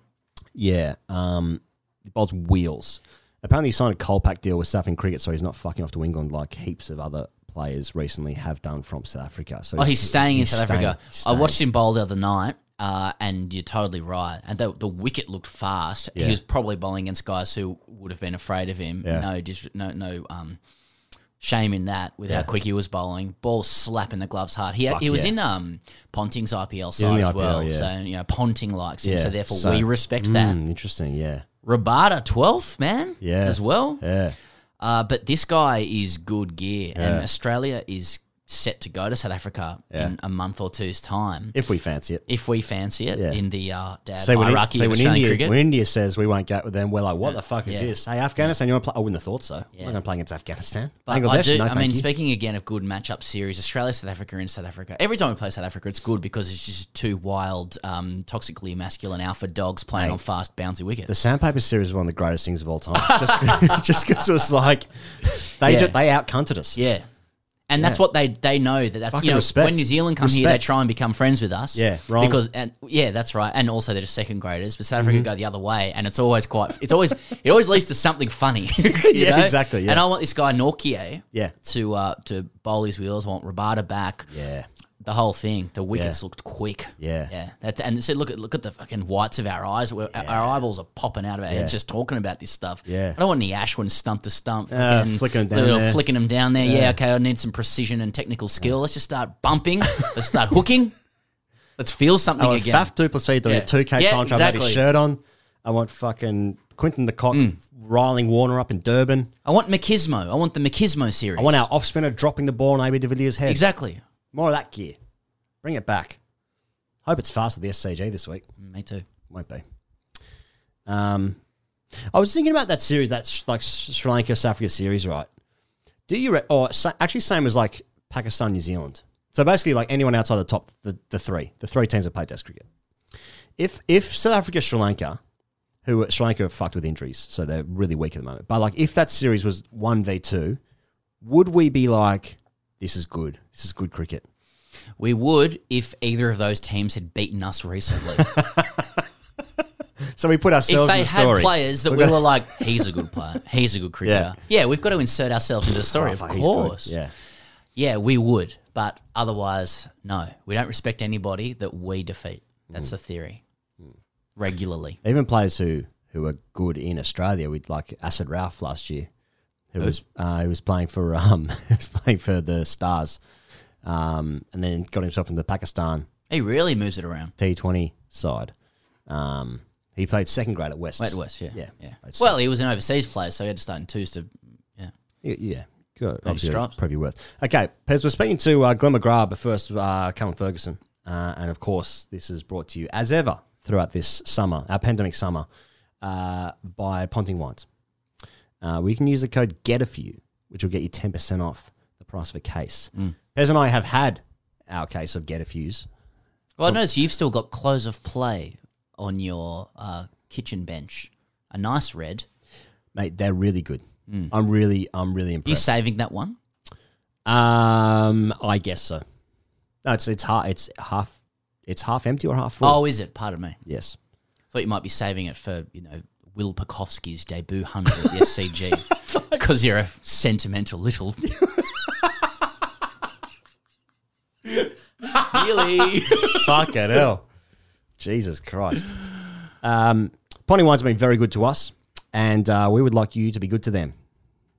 Yeah. Um, he bowls wheels. Apparently, he signed a Kolpak deal with South African Cricket, so he's not fucking off to England like heaps of other players recently have done from South Africa. So Oh, he's staying in South staying- Africa. he's I watched him bowl the other night, uh, and you're totally right. And the, the wicket looked fast. Yeah. He was probably bowling against guys who would have been afraid of him. Yeah. No, dis- no, no. Um, shame in that with Yeah. how quick he was bowling. Ball slapping the gloves hard. He he was yeah. in um Ponting's IPL side as IPL, well. yeah. So you know Ponting likes him. So therefore so- we respect that. Mm, interesting. Yeah. Rabada twelfth man. Yeah. As well. Yeah. Uh, but this guy is good gear, and Australia is set to go to South Africa Yeah. in a month or two's time. If we fancy it. If we fancy it Yeah. in the uh, dad So when, hierarchy so of when Australian India, cricket. when India says we won't go with them, we're like, what the fuck is Yeah. this? Hey, Afghanistan, you want to play? I wouldn't have thought so. Yeah. We're going to play against Afghanistan. But I do. no, I thank mean, you. speaking again of good matchup series, Australia, South Africa, and South Africa. Every time we play South Africa, it's good because it's just two wild, um, toxically masculine alpha dogs playing on fast, bouncy wickets. The Sandpaper series is one of the greatest things of all time. Just just because it was like they Yeah. ju- they outcunted us. Yeah. And that's Yeah. what they they know that that's Fucking you know respect. when New Zealand come here they Respect. try and become friends with us Yeah, wrong. because and yeah that's right and also they're just second graders but South Africa Mhm. go the other way and it's always quite it's always it always leads to something funny you Yeah, know? exactly, yeah. and I want this guy Nortje Yeah. to uh to bowl his wheels I want Rabada back Yeah. The whole thing. The wickets looked quick. Yeah. yeah. That's and so look at look at the fucking whites of our eyes. We're, our eyeballs are popping out of our heads just talking about this stuff. Yeah. I don't want any Ashwin stump to stump. Uh, fucking flicking 'em down little there. flicking them down there. Yeah. Okay I need some precision and technical skill. Let's just start bumping. Let's start hooking. Let's feel something I want again. Faf du Plessis doing a 2K Yeah, contract, had his shirt on. I want fucking Quinton the Cock riling Warner up in Durban. I want Machismo. I want the Machismo series. I want our off spinner dropping the ball on AB de Villiers' head. exactly More of that gear. Bring it back. Hope it's faster the SCG this week. me too Won't be. Um, I was thinking about that series, that sh- like Sri Lanka South Africa series, right? Do you re- or sa- actually same as like Pakistan New Zealand? So basically, like anyone outside the top, the, the three, the three teams that play Test cricket. If if South Africa Sri Lanka, who Sri Lanka are fucked with injuries, so they're really weak at the moment. But like if that series was one v two, would we be like, this is good, this is good cricket? We would if either of those teams had beaten us recently. So we put if ourselves they in the had story. players that we were like, he's a good player, he's a good cricketer. Yeah, yeah we've got to insert ourselves into the story, Oh, of fuck, he's good. course. Yeah. Yeah, we would, but otherwise, no. We don't respect anybody that we defeat. That's Mm. the theory. Regularly. Even players who who are good in Australia, we'd like Asad Ralph last year, who Who? was uh, he was playing for um he was playing for the Stars, um, and then got himself into the Pakistan He really moves it around. T Twenty side. Um, he played second grade at West. At West, yeah. yeah, yeah. Well, he was an overseas player, so he had to start in twos to, yeah. Yeah, yeah. Good. Obviously, stripes. probably worth. Okay, Pez, we're speaking to uh, Glenn McGrath, but first, uh, Callum Ferguson. Uh, and of course, this is brought to you, as ever, throughout this summer, our pandemic summer, uh, by Ponting Wines. Uh, we can use the code GETAFEW, which will get you 10% off the price of a case. Mm. Pez and I have had our case of GETAFEWs. Well, I notice you've still got close of play on your uh, kitchen bench. A nice red. Mate, they're really good. Mm. I'm really, I'm really impressed. Are you saving that one? Um, I guess so. No, it's it's half it's half it's half empty or half full. Oh, is it? Pardon me. Yes. Thought you might be saving it for, you know, Will Pucovski's debut 100 at the SCG. Because you're a sentimental little. really? Fucking hell. Jesus Christ. Um, Ponting Wines have been very good to us, and uh, we would like you to be good to them.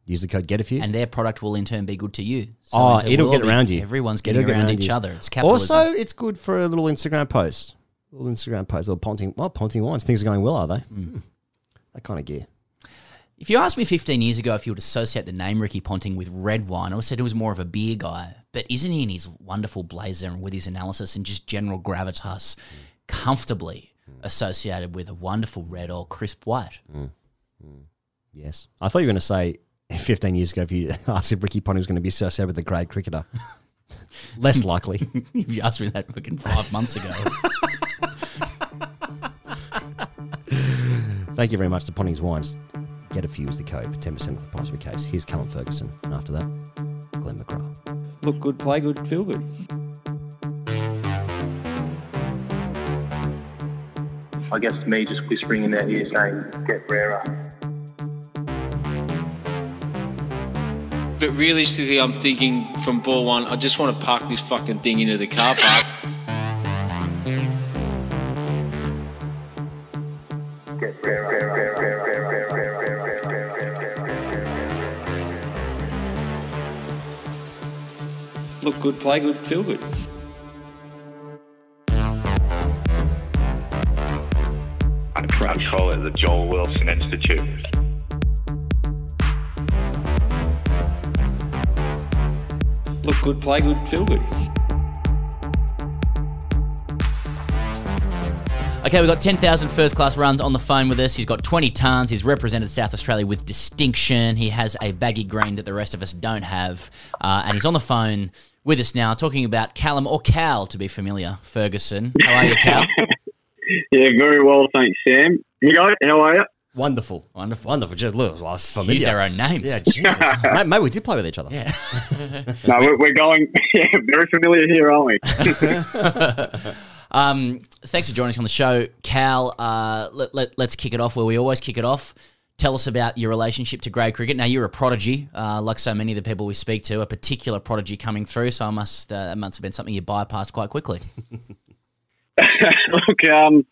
Use the code GETAFEW. And their product will in turn be good to you. So oh, turn it'll we'll get all be- around you. Everyone's getting get around, around each you. other. It's capitalism. Also, it's good for a little Instagram post. little Instagram post, little Ponting. Well, Ponting Wines. Things are going well, are they? Hmm. That kind of gear. If you asked me 15 years ago if you would associate the name Ricky Ponting with red wine, I would have said he was more of a beer guy. But isn't he in his wonderful blazer and with his analysis and just general gravitas comfortably mm. associated with a wonderful red or crisp white? Mm. Mm. Yes. I thought you were going to say 15 years ago if you asked if Ricky Ponting was going to be associated with a great cricketer. Less likely. If you asked me that fucking five months ago. Thank you very much to Ponting's Wines. Get a few as the code for 10% off the price of a case. Here's Callum Ferguson. And after that, Glenn McGrath. Look good, play good, feel good. I guess me just whispering in their ear saying, get rarer. But realistically, I'm thinking from ball one, I just want to park this fucking thing into the car park. Good, play good, feel good. I proud to call it the Joel Wilson Institute. Look good, play good, feel good. Okay, we've got 10,000 first class runs on the phone with us. He's got 20 tons. He's represented South Australia with distinction. He has a baggy green that the rest of us don't have. Uh, and he's on the phone with us now talking about Callum or Cal, to be familiar. Ferguson. How are you, Cal? Yeah, very well, thanks, Sam. You go, how are you? Wonderful. Wonderful. Wonderful. Just look, well, it's familiar. Used our own names. Yeah, Jesus. mate, mate, we did play with each other. Yeah. No, we're, we're going, yeah, very familiar here, aren't we? Um, thanks for joining us on the show, Cal. Uh, let, let, let's kick it off where we always kick it off. Tell us about your relationship to grade cricket. Now, you're a prodigy, uh, like so many of the people we speak to, a particular prodigy coming through. So I must, uh, that must have been something you bypassed quite quickly. Look, um,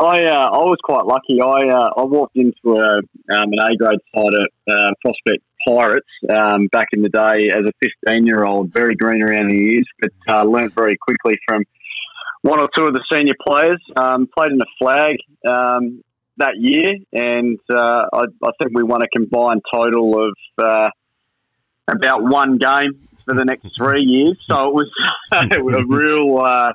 I uh, I was quite lucky. I uh, I walked into a um, an A grade side at uh, Prospect Pirates um, back in the day as a 15 year old, very green around the ears, but uh, learnt very quickly from one or two of the senior players. Um, played in a flag um, that year, and uh, I, I think we won a combined total of uh, about one game for the next three years. So it was, it was a real uh,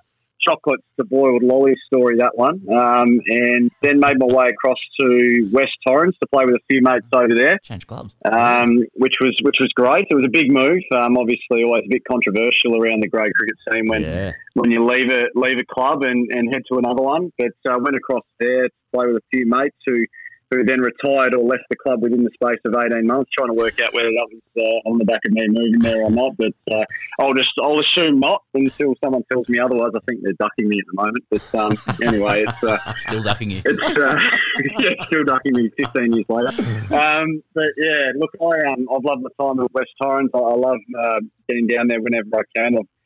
chocolates to boiled lolly story, that one. Um, and then made my way across to West Torrens to play with a few mates over there. Change clubs. Um, which was which was great. It was a big move. Um, obviously, always a bit controversial around the grade cricket scene when when you leave a leave a club and, and head to another one. But uh, went across there to play with a few mates who who then retired or left the club within the space of 18 months. Trying to work out whether that was uh, on the back of me moving there or not, but uh, I'll just I'll assume not until someone tells me otherwise. I think they're ducking me at the moment, but um, anyway, it's uh, still ducking you. It's uh, yeah, still ducking me 15 years later. Um, but yeah, look, I um, I've loved my time at West Torrens. I, I love uh, getting down there whenever I can. I've, I've,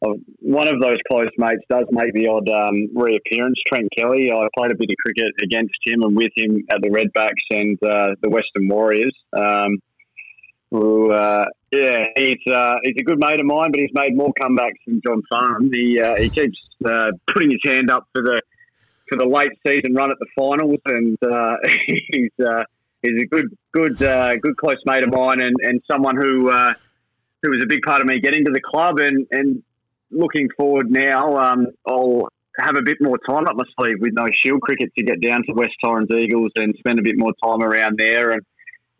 one of those close mates does make the odd um, reappearance. Trent Kelly. I played a bit of cricket against him and with him at the Redbacks and uh, the Western Warriors. Um, who, uh, yeah, he's uh, he's a good mate of mine, but he's made more comebacks than John Farnham. He uh, he keeps uh, putting his hand up for the for the late season run at the finals, and uh, he's he's a good good good close mate of mine, and, and someone who who was a big part of me getting to the club, and and looking forward now, um, I'll have a bit more time up my sleeve with no Shield cricket to get down to West Torrens Eagles and spend a bit more time around there and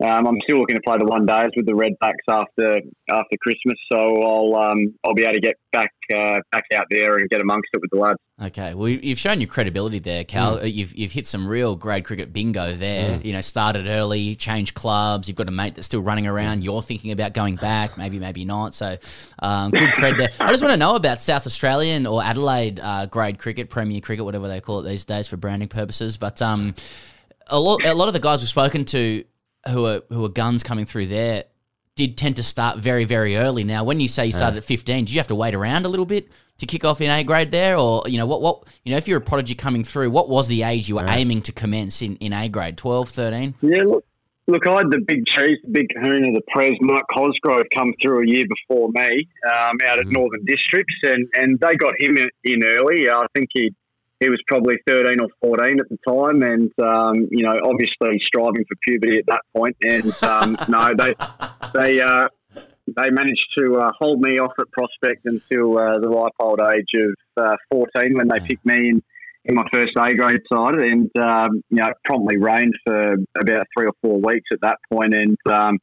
um, I'm still looking to play the one days with the Redbacks after after Christmas, so I'll um, I'll be able to get back uh, back out there and get amongst it with the lads. Okay, well, you've shown your credibility there, Cal. Mm. You've, you've hit some real grade cricket bingo there. Mm. You know, started early, changed clubs. You've got a mate that's still running around. You're thinking about going back, maybe, maybe not. So, um, good cred there. I just want to know about South Australian or Adelaide uh, grade cricket, Premier cricket, whatever they call it these days for branding purposes. But um, a lot, a lot of the guys we've spoken to who are who are guns coming through there did tend to start very very early. Now, when you say you started yeah. at 15, did you have to wait around a little bit to kick off in A grade there, or you know what what you know if you're a prodigy coming through, what was the age you were yeah. aiming to commence in in A grade? 12, 13? Yeah, look. Look, I had the big cheese, the big kahuna, the Pres, Mike Cosgrove come through a year before me um, out at mm. Northern Districts, and, and they got him in early. I think he he was probably 13 or 14 at the time, and um, you know, obviously striving for puberty at that point. And um, no, they they uh, they managed to uh, hold me off at prospect until uh, the ripe old age of uh, 14 when they picked me in, in my first A grade side, and um, you know, promptly reigned for about three or four weeks at that point, and um,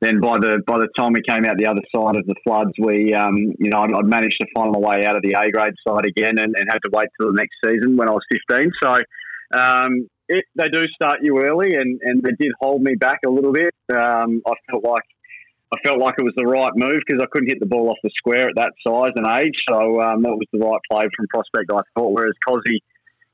then by the by the time we came out the other side of the floods, we um, you know I'd, I'd, managed to find my way out of the A grade side again, and, and had to wait till the next season when I was 15. So um, it, they do start you early, and, and they did hold me back a little bit. Um, I felt like I felt like it was the right move because I couldn't hit the ball off the square at that size and age. So um, that was the right play from prospect, I thought. Whereas Cozzy,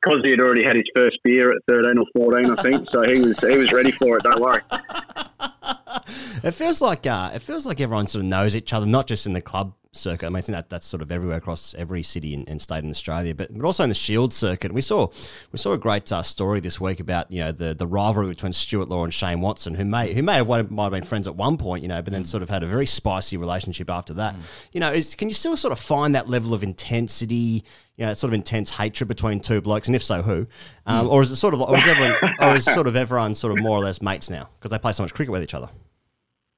Cozzy had already had his first beer at 13 or 14, I think. So he was he was ready for it. Don't worry. it feels like uh, it feels like everyone sort of knows each other, not just in the club circuit. I mean, I think that that's sort of everywhere across every city and, and state in Australia, but but also in the Shield circuit. And we saw we saw a great uh, story this week about you know the the rivalry between Stuart Law and Shane Watson, who may who may have might have been friends at one point, you know, but then mm. sort of had a very spicy relationship after that. Mm. You know, is, can you still sort of find that level of intensity? You know, sort of intense hatred between two blokes, and if so, who? Um, mm. Or is it sort of, or is everyone, or is sort of everyone sort of more or less mates now because they play so much cricket with each other?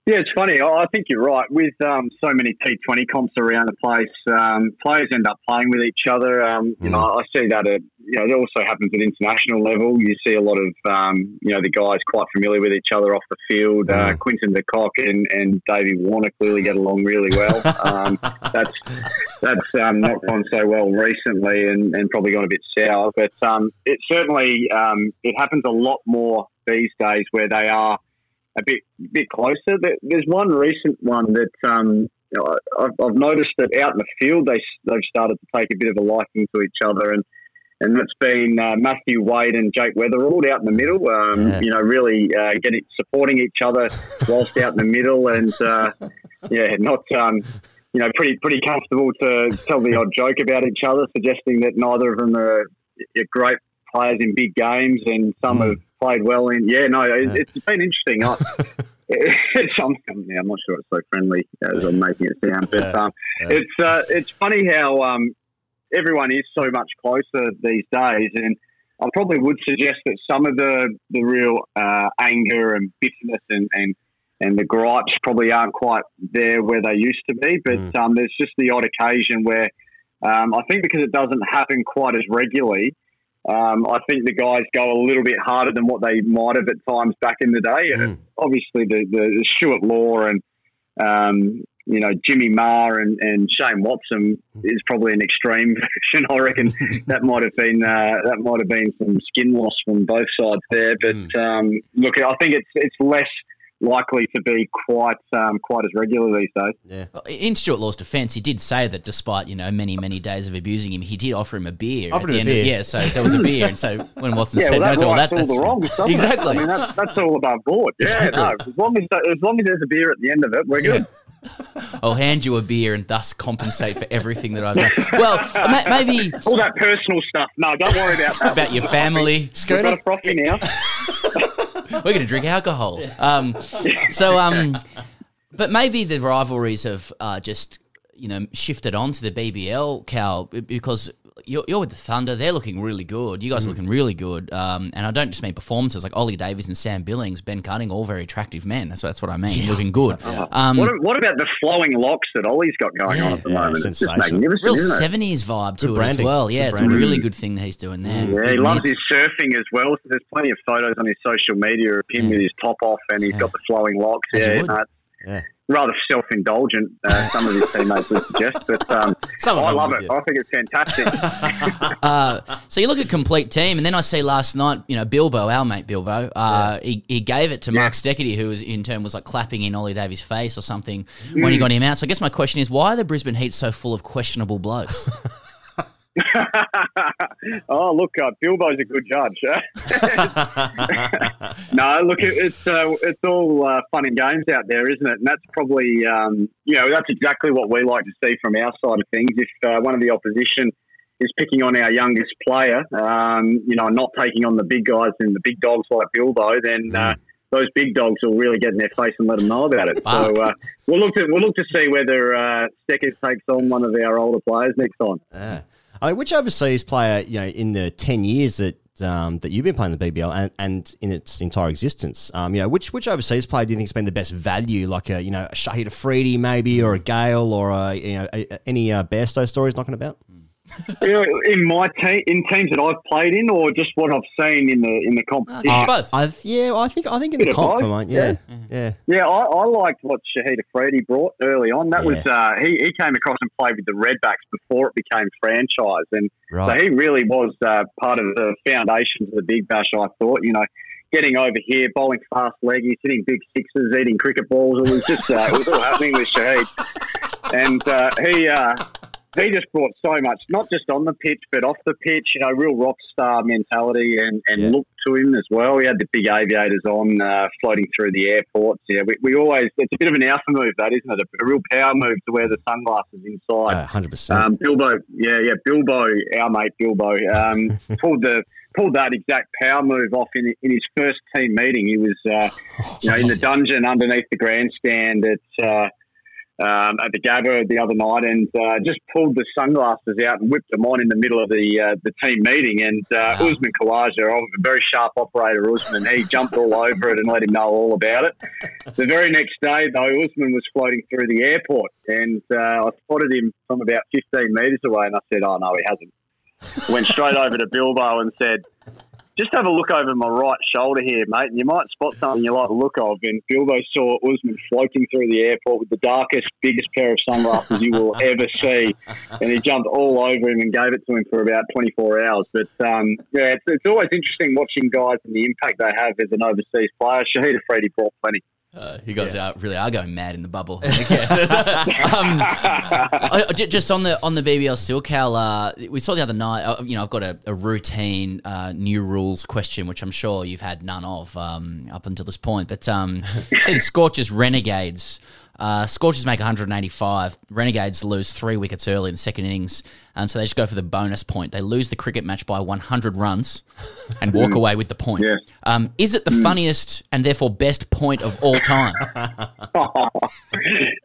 Yeah, it's funny. I think you're right. With um, so many T20 comps around the place, um, players end up playing with each other. Um, you know, I see that at you know it also happens at international level. You see a lot of um, you know the guys quite familiar with each other off the field. Uh, Quinton de Kock and, and Davey Warner clearly get along really well. Um, that's that's um, not gone so well recently, and, and probably gone a bit sour. But it certainly it happens a lot more these days where they are a bit bit closer. There's one recent one that um, I've, I've, noticed that out in the field they they've started to take a bit of a liking to each other, and and that's been uh, Matthew Wade and Jake Weatherald out in the middle. Um, yeah. You know, really uh, getting supporting each other whilst out in the middle, and uh, yeah, not. Um, you know, pretty pretty comfortable to tell the odd joke about each other, suggesting that neither of them are, are great players in big games, and some mm. have played well in. Yeah, no, it, has been interesting. I, it's I'm, I'm not sure it's so friendly as I'm making it sound, but um, yeah. it's uh, it's funny how um, everyone is so much closer these days, and I probably would suggest that some of the the real uh, anger and bitterness and, and and the gripes probably aren't quite there where they used to be, but mm. um, there's just the odd occasion where um, I think because it doesn't happen quite as regularly, um, I think the guys go a little bit harder than what they might have at times back in the day. Mm. Obviously, the, the, Stuart Law and um, you know, Jimmy Maher and, and Shane Watson is probably an extreme version. I reckon that might have been uh, that might have been some skin loss from both sides there. But um, look, I think it's it's less likely to be quite um, quite as regular these days. Yeah. Well, In Stuart Law's defence, he did say that despite you know many many days of abusing him, he did offer him a beer. Offered at the him end a Of, yeah, so there was a beer, and so when Watson Yeah, said well, no that to all that, rights all that's the wrongs, doesn't exactly. I mean, that's, that's all above board. Yeah, Exactly. no. As long as as long as there's a beer at the end of it, we're good. I'll hand you a beer and thus compensate for everything that I've done. Well, ma- maybe all that personal stuff. No, don't worry about that. about your family. We've got a frothy now. We're going to drink alcohol. Um, so, um, but maybe the rivalries have uh, just you know shifted on to the BBL, Cal, because you're, you're with the Thunder. They're looking really good. You guys are looking really good. Um, and I don't just mean performances like Ollie Davies and Sam Billings, Ben Cutting, all very attractive men. That's that's what I mean. Looking good. Um, what, what about the flowing locks that Ollie's got going on at the moment? It's just sensational. magnificent, real seventies vibe to Good it branding. as well. Yeah, it's a really good thing that he's doing there. Yeah, he loves mitts. his surfing as well. So there's plenty of photos on his social media of him with his top off and he's got the flowing locks. As you Yeah, would. Yeah. Rather self-indulgent. Uh, some of his teammates would suggest, but um, I love it. yeah. I think it's fantastic. Uh, so you look at complete team, and then I see last night, you know, Bilbo, our mate Bilbo, uh, he, he gave it to Mark Steketee, who was in turn was like clapping in Ollie Davies' face or something when he Mm. got him out. So I guess my question is, why are the Brisbane Heat so full of questionable blokes? oh, look, uh, Bilbo's a good judge. no, look, it, it's uh, it's all uh, fun and games out there, isn't it? And that's probably um, you know that's exactly what we like to see from our side of things. If uh, one of the opposition is picking on our youngest player, um, you know, not taking on the big guys and the big dogs like Bilbo, then. Uh, those big dogs will really get in their face and let them know about it. So uh, we'll look to we'll look to see whether uh, Steckers takes on one of our older players next time. Yeah. I mean, which overseas player, you know, in the ten years that um, that you've been playing the BBL and, and in its entire existence, um, you know, which which overseas player do you think's been the best value? Like a you know a Shahid Afridi maybe, or a Gayle, or a, you know a, a- any uh, Bairstow stories knocking about? You know, in my team, in teams that I've played in, or just what I've seen in the in the competition. I, yeah, I think I think in Bit the comp both, for mine, yeah, yeah. yeah. Yeah, I, I liked what Shahid Afridi brought early on. That was uh, he, he came across and played with the Redbacks before it became franchise, and Right. so he really was uh, part of the foundations of the Big Bash. I thought, you know, getting over here, bowling fast leggies, hitting big sixes, eating cricket balls. It was just uh, it was all happening with Shahid, and uh, he. Uh, he just brought so much, not just on the pitch, but off the pitch. You know, real rock star mentality and, and look to him as well. He had the big aviators on, uh, floating through the airports. Yeah, we, we always, it's a bit of an alpha move, that, isn't it? A, a real power move to wear the sunglasses inside. hundred percent. Um, Bilbo, yeah, yeah, Bilbo, our mate Bilbo, um, pulled the pulled that exact power move off in, in his first team meeting. He was, uh, you know, in the dungeon underneath the grandstand at. Um, at the Gabba the other night, and uh, just pulled the sunglasses out and whipped them on in the middle of the uh, the team meeting. And uh, Usman Khawaja, a very sharp operator, Usman, he jumped all over it and let him know all about it. The very next day, though, Usman was floating through the airport, and uh, I spotted him from about 15 metres away, and I said, "Oh no, he hasn't." Went straight over to Bilbo and said, just have a look over my right shoulder here, mate, and you might spot something you like the look of. And Bilbo saw Usman floating through the airport with the darkest, biggest pair of sunglasses you will ever see. And he jumped all over him and gave it to him for about 24 hours. But um, yeah, it's, it's always interesting watching guys and the impact they have as an overseas player. Shahid Afridi brought plenty. Uh, you guys are really are going mad in the bubble. um, I, I- just on the on the BBL still, Cal. Uh, we saw the other night. Uh, you know, I've got a, a routine uh, new rules question, which I'm sure you've had none of um, up until this point. But um, see the Scorchers Renegades. Uh, Scorchers make 185. Renegades lose three wickets early in the second innings, and so they just go for the bonus point. They lose the cricket match by 100 runs and walk Mm. away with the point. Um, is it the Mm. funniest and therefore best point of all time?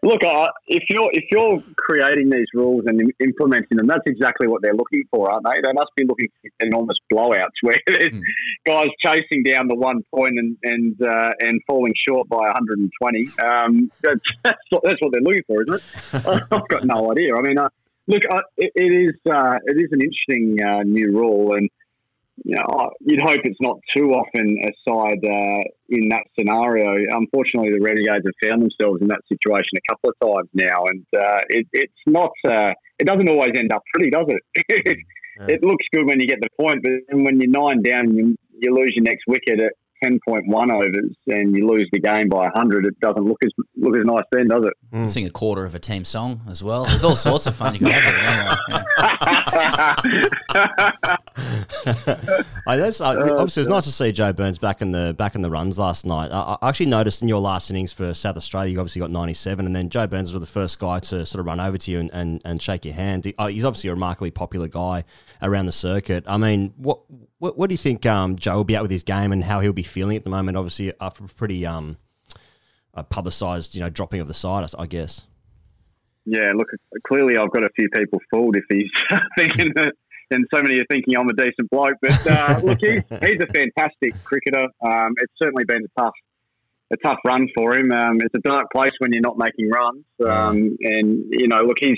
Look, I, if you're if you're creating these rules and implementing them, that's exactly what they're looking for, aren't they? They must be looking for enormous blowouts where there's guys chasing down the one point and and uh, and falling short by 120. Um, that's, that's what, that's what they're looking for, isn't it? I've got no idea. I mean, uh, Look, uh, it, it is uh, it is an interesting uh, new rule, and you know, you'd hope it's not too often a side uh, in that scenario. Unfortunately, the Renegades have found themselves in that situation a couple of times now, and uh, it, it's not uh, it doesn't always end up pretty, does it? yeah. Mm. It looks good when you get the point, but when you're nine down, you, you lose your next wicket. It, 10.1 overs and you lose the game by 100, it doesn't look as look as nice then, does it? Mm. Sing a quarter of a team song as well. There's all sorts of fun you can have I guess, oh, obviously, it's nice to see Joe Burns back in the back in the runs last night. I, I actually noticed in your last innings for South Australia, you obviously got 97, and then Joe Burns was the first guy to sort of run over to you and, and, and shake your hand. Oh, he's obviously a remarkably popular guy around the circuit. I mean, what what, what do you think um, Joe will be at with his game and how he'll be feeling at the moment? Obviously, after a pretty um, uh, publicised, you know, dropping of the side, I, I guess. Yeah, look, clearly I've got a few people fooled if he's thinking that, and so many are thinking I'm a decent bloke. But uh, look, he's, he's a fantastic cricketer. Um, it's certainly been a tough, a tough run for him. Um, it's a dark place when you're not making runs. Um, and you know, look, he's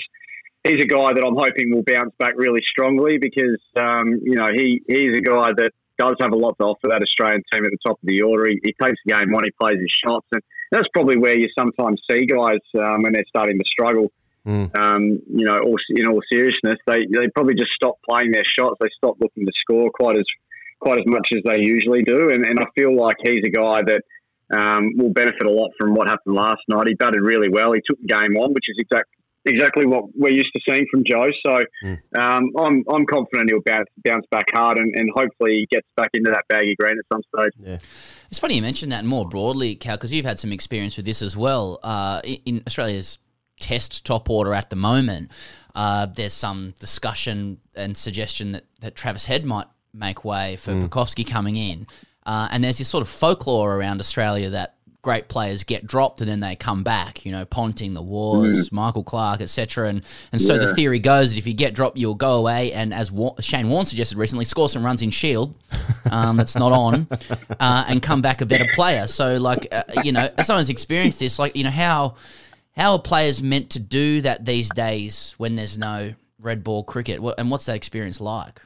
he's a guy that I'm hoping will bounce back really strongly because um, you know he he's a guy that does have a lot to offer that Australian team at the top of the order. He, he takes the game on, he plays his shots, and that's probably where you sometimes see guys um, when they're starting to struggle. Um, you know, all, in all seriousness, they they probably just stop playing their shots. They stop looking to score quite as quite as much as they usually do. And, and I feel like he's a guy that um, will benefit a lot from what happened last night. He batted really well. He took the game on, which is exact, exactly what we're used to seeing from Joe. So um, I'm I'm confident he'll bounce bounce back hard and, and hopefully he gets back into that baggy green at some stage. Yeah. It's funny you mentioned that more broadly, Cal, because you've had some experience with this as well. Uh, in, in Australia's test top order at the moment, uh, there's some discussion and suggestion that, that Travis Head might make way for Mm. Pucovski coming in. Uh, and there's this sort of folklore around Australia that great players get dropped and then they come back. You know, Ponting, the Waughs, Michael Clarke, etc. And and so the theory goes that if you get dropped, you'll go away and, as Wa- Shane Warne suggested recently, score some runs in Shield. Um, that's not on, uh, and come back a better player. So, like, uh, you know, someone's experienced this, like, you know, how how are players meant to do that these days when there's no red ball cricket? And what's that experience like?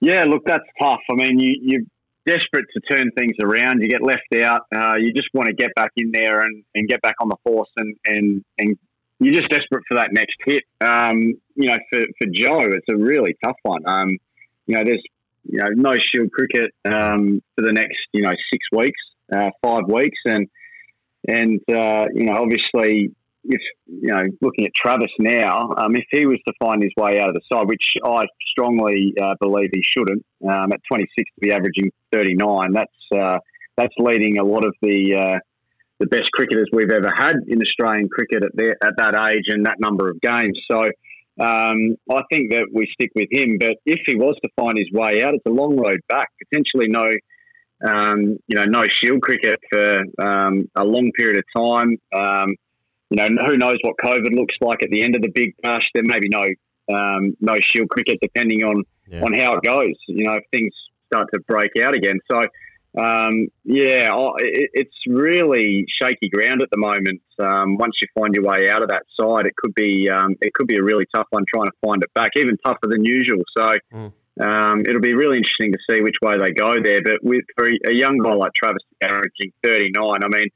Yeah, look, that's tough. I mean, you, you're desperate to turn things around. You get left out. Uh, you just want to get back in there and, and get back on the horse, and, and, and you're just desperate for that next hit. Um, you know, for, for Joe, it's a really tough one. Um, you know, there's you know no Shield cricket um, for the next you know six weeks, uh, five weeks, and and uh, you know obviously if you know looking at Travis now, um, if he was to find his way out of the side, which I strongly uh, believe he shouldn't, um, at 26 to be averaging 39, that's uh, that's leading a lot of the uh, the best cricketers we've ever had in Australian cricket at their, at that age and that number of games. So um, I think that we stick with him. But if he was to find his way out, it's a long road back. Potentially no, um, you know, no Shield cricket for um, a long period of time. Um, you know, who knows what COVID looks like at the end of the big bash? There may be no um, no Shield cricket depending on on how it goes. You know, if things start to break out again. So. Um, yeah, it, it's really shaky ground at the moment. Um, once you find your way out of that side, it could be um, it could be a really tough one trying to find it back, even tougher than usual. So um, it'll be really interesting to see which way they go there. But with for a young guy like Travis averaging 39, I mean,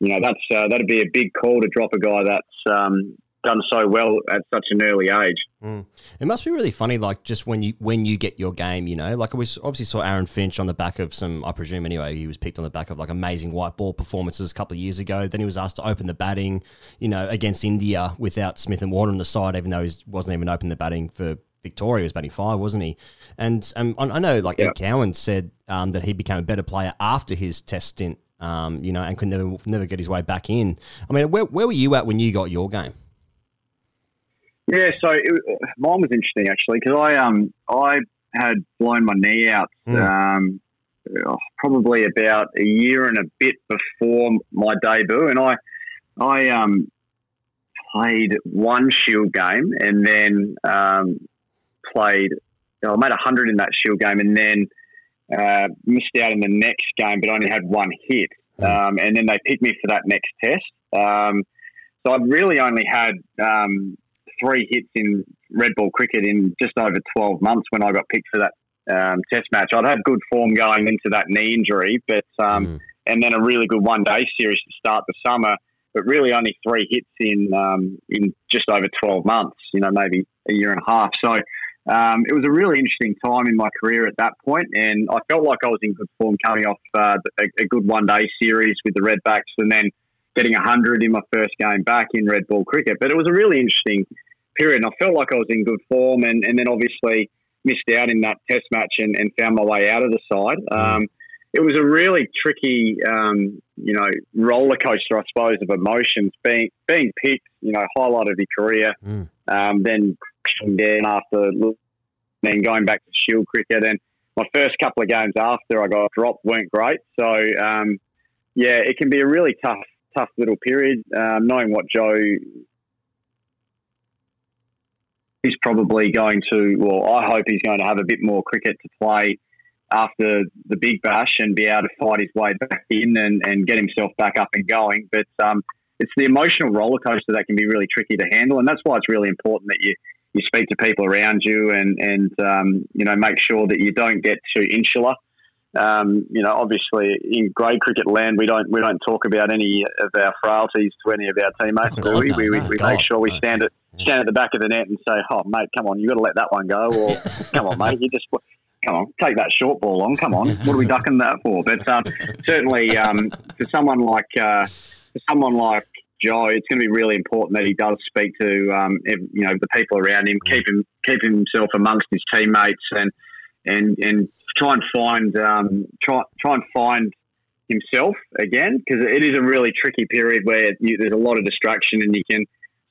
you know that's uh, that'd be a big call to drop a guy that's um, done so well at such an early age. Mm. It must be really funny, like just when you when you get your game, you know, like we obviously saw Aaron Finch on the back of some, I presume anyway, he was picked on the back of like amazing white ball performances a couple of years ago. Then he was asked to open the batting, you know, against India without Smith and Warner on the side, even though he wasn't even open the batting for Victoria. He was batting five, wasn't he? And um, I I know, like Ed Cowan said um, that he became a better player after his test stint, um, you know, and could never never get his way back in. I mean, where where were you at when you got your game? Yeah, so it, mine was interesting actually because I um I had blown my knee out um oh, probably about a year and a bit before my debut, and I I um played one Shield game and then um, played. I made a hundred in that Shield game, and then uh, missed out in the next game, but only had one hit. Um, and then they picked me for that next test. Um, so I'd really only had um, three hits in red ball cricket in just over 12 months when I got picked for that um, Test match. I'd had good form going into that knee injury, but um, and then a really good one day series to start the summer. But really, only three hits in um, in just over twelve months. You know, maybe a year and a half. So um, it was a really interesting time in my career at that point, and I felt like I was in good form coming off uh, a, a good one day series with the Redbacks, and then getting hundred in my first game back in red ball cricket. But it was a really interesting period, and I felt like I was in good form, and, and then obviously missed out in that Test match and, and found my way out of the side. Um, it was a really tricky, um, you know, roller coaster, I suppose, of emotions. Being being picked, you know, highlight of your career, um, then then after then going back to Shield cricket, and my first couple of games after I got dropped weren't great. So um, yeah, it can be a really tough tough little period. Um, knowing what Joe is probably going to, well, I hope he's going to have a bit more cricket to play after the big bash and be able to fight his way back in and, and get himself back up and going. But um, it's the emotional roller coaster that can be really tricky to handle, and that's why it's really important that you you speak to people around you and and um, you know make sure that you don't get too insular. Um, you know, obviously in grade cricket land, we don't we don't talk about any of our frailties to any of our teammates, do we? no, we we, no, we God, make sure we stand at stand at the back of the net and say, "Oh, mate, come on, you got to let that one go," or "Come on, mate, you just come on, take that short ball on. Come on, what are we ducking that for?" But um, certainly, um, for someone like uh, for someone like Joe, it's going to be really important that he does speak to um, you know the people around him, keep him keep himself amongst his teammates, and and and try and find um, try try and find himself again because it is a really tricky period where you, there's a lot of distraction and you can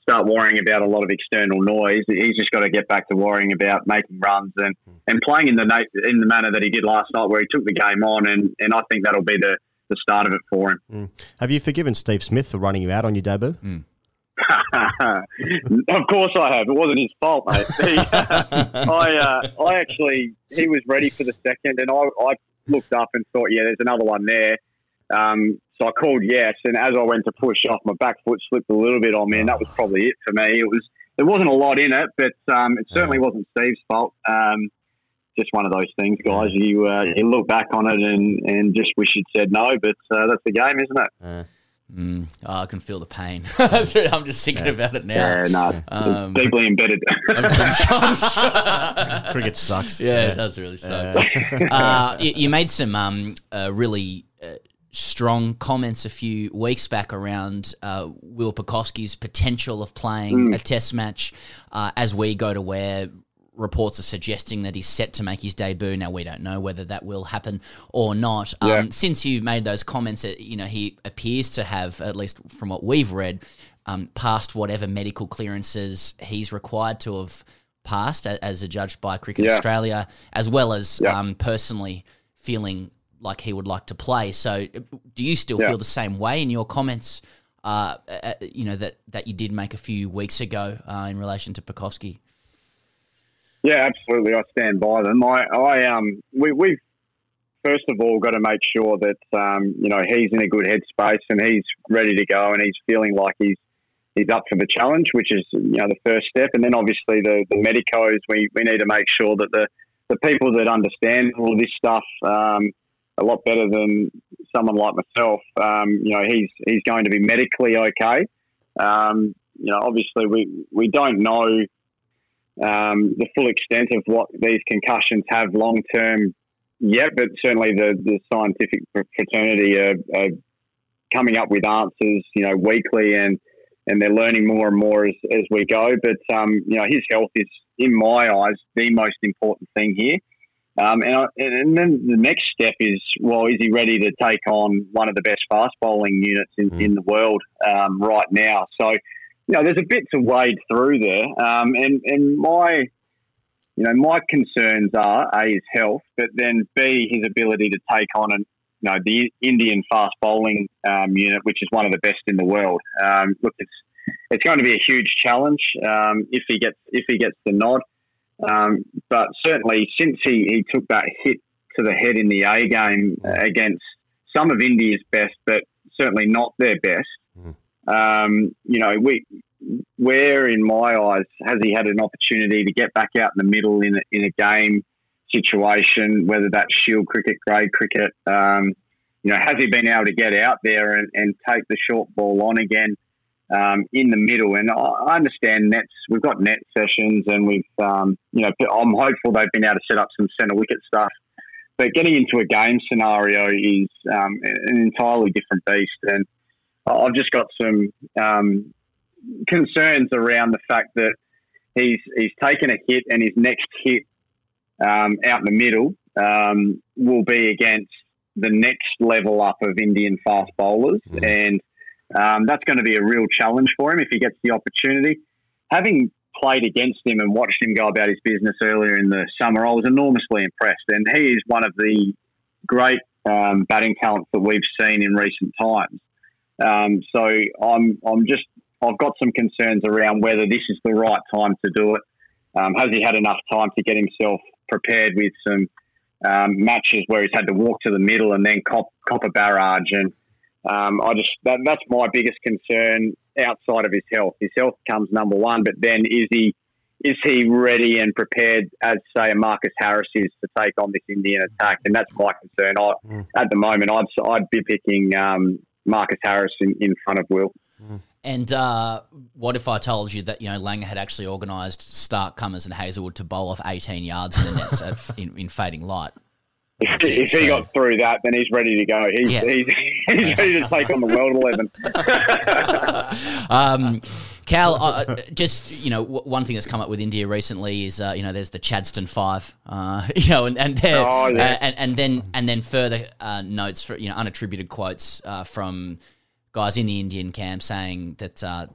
start worrying about a lot of external noise. He's just got to get back to worrying about making runs and, and playing in the in the manner that he did last night, where he took the game on, and, and I think that'll be the, the start of it for him. Mm. Have you forgiven Steve Smith for running you out on your debut? of course I have. It wasn't his fault, mate. He, I, uh, I actually, he was ready for the second, and I, I looked up and thought, yeah, there's another one there. Um, so I called yes, and as I went to push off, my back foot slipped a little bit on me, and that was probably it for me. It was there wasn't a lot in it, but um, it certainly wasn't Steve's fault. Um, just one of those things, guys. You uh, you look back on it and, and just wish you'd said no, but uh, that's the game, isn't it? Mm, oh, I can feel the pain. I'm just thinking Yeah. about it now. Yeah, no, Um, deeply embedded. Cricket sucks. Yeah, Yeah. it does really suck. uh, you, you made some um, uh, really uh, strong comments a few weeks back around uh, Will Pucovski's potential of playing Mm. a test match uh, as we go to where reports are suggesting that he's set to make his debut. Now we don't know whether that will happen or not. Um, Since you've made those comments, uh, you know he appears to have, at least from what we've read, um, passed whatever medical clearances he's required to have passed as a- judge by Cricket Yeah. Australia, as well as Yeah. um, personally feeling like he would like to play. So, uh, do you still Yeah. feel the same way in your comments? Uh, uh, you know that that you did make a few weeks ago uh, in relation to Pucovski. Yeah, absolutely. I stand by them. I, I um, we, we've first of all got to make sure that um, you know he's in a good headspace and he's ready to go and he's feeling like he's he's up for the challenge, which is you know the first step. And then obviously the the medicos, we, we need to make sure that the the people that understand all this stuff um, a lot better than someone like myself. Um, you know, he's he's going to be medically okay. Um, you know, obviously we we don't know um, the full extent of what these concussions have long term yet, but certainly the, the scientific fraternity are, are coming up with answers, you know, weekly and and they're learning more and more as, as we go. But um, you know, his health is, in my eyes, the most important thing here. Um, and, I, and then the next step is, well, is he ready to take on one of the best fast bowling units in, in the world um, right now? So, you know, there's a bit to wade through there. Um, and, and my, you know, my concerns are A, his health, but then B, his ability to take on an, you know, the Indian fast bowling um, unit, which is one of the best in the world. Um, look, it's it's going to be a huge challenge um, if he gets if he gets the nod. Um, but certainly, since he, he took that hit to the head in the A game against some of India's best, but certainly not their best, um, you know, we where in my eyes has he had an opportunity to get back out in the middle in a, in a game situation, whether that's Shield cricket, grade cricket. Um, you know, has he been able to get out there and, and take the short ball on again um, in the middle? And I understand nets. We've got net sessions, and we've um, you know, I'm hopeful they've been able to set up some centre wicket stuff. But getting into a game scenario is um, an entirely different beast, and I've just got some um, concerns around the fact that he's he's taken a hit, and his next hit um, out in the middle um, will be against the next level up of Indian fast bowlers, and um, that's going to be a real challenge for him if he gets the opportunity. Having played against him and watched him go about his business earlier in the summer, I was enormously impressed, and he is one of the great um, batting talents that we've seen in recent times. Um, so I'm I'm just I've got some concerns around whether this is the right time to do it. Um, has he had enough time to get himself prepared with some um, matches where he's had to walk to the middle and then cop, cop a barrage? And um, I just that, that's my biggest concern outside of his health. His health comes number one, but then is he is he ready and prepared as say a Marcus Harris is to take on this Indian attack? And that's my concern. I, At the moment, I'd I'd be picking um, Marcus Harris in, in front of Will. And uh, what if I told you that you know Langer had actually organised Starc, Cummins, and Hazlewood to bowl off 18 yards in the nets at, in, in fading light? If, if he got through that, then he's ready to go. He's, Yeah. he's, he's ready to take on the world eleven. Um, Cal, uh, uh, just you know, w- one thing that's come up with India recently is uh, you know there's the Chadstone Five, uh, you know, and and there- Oh, yeah. uh, and, and then and then further uh, notes for you know unattributed quotes uh, from guys in the Indian camp saying that uh,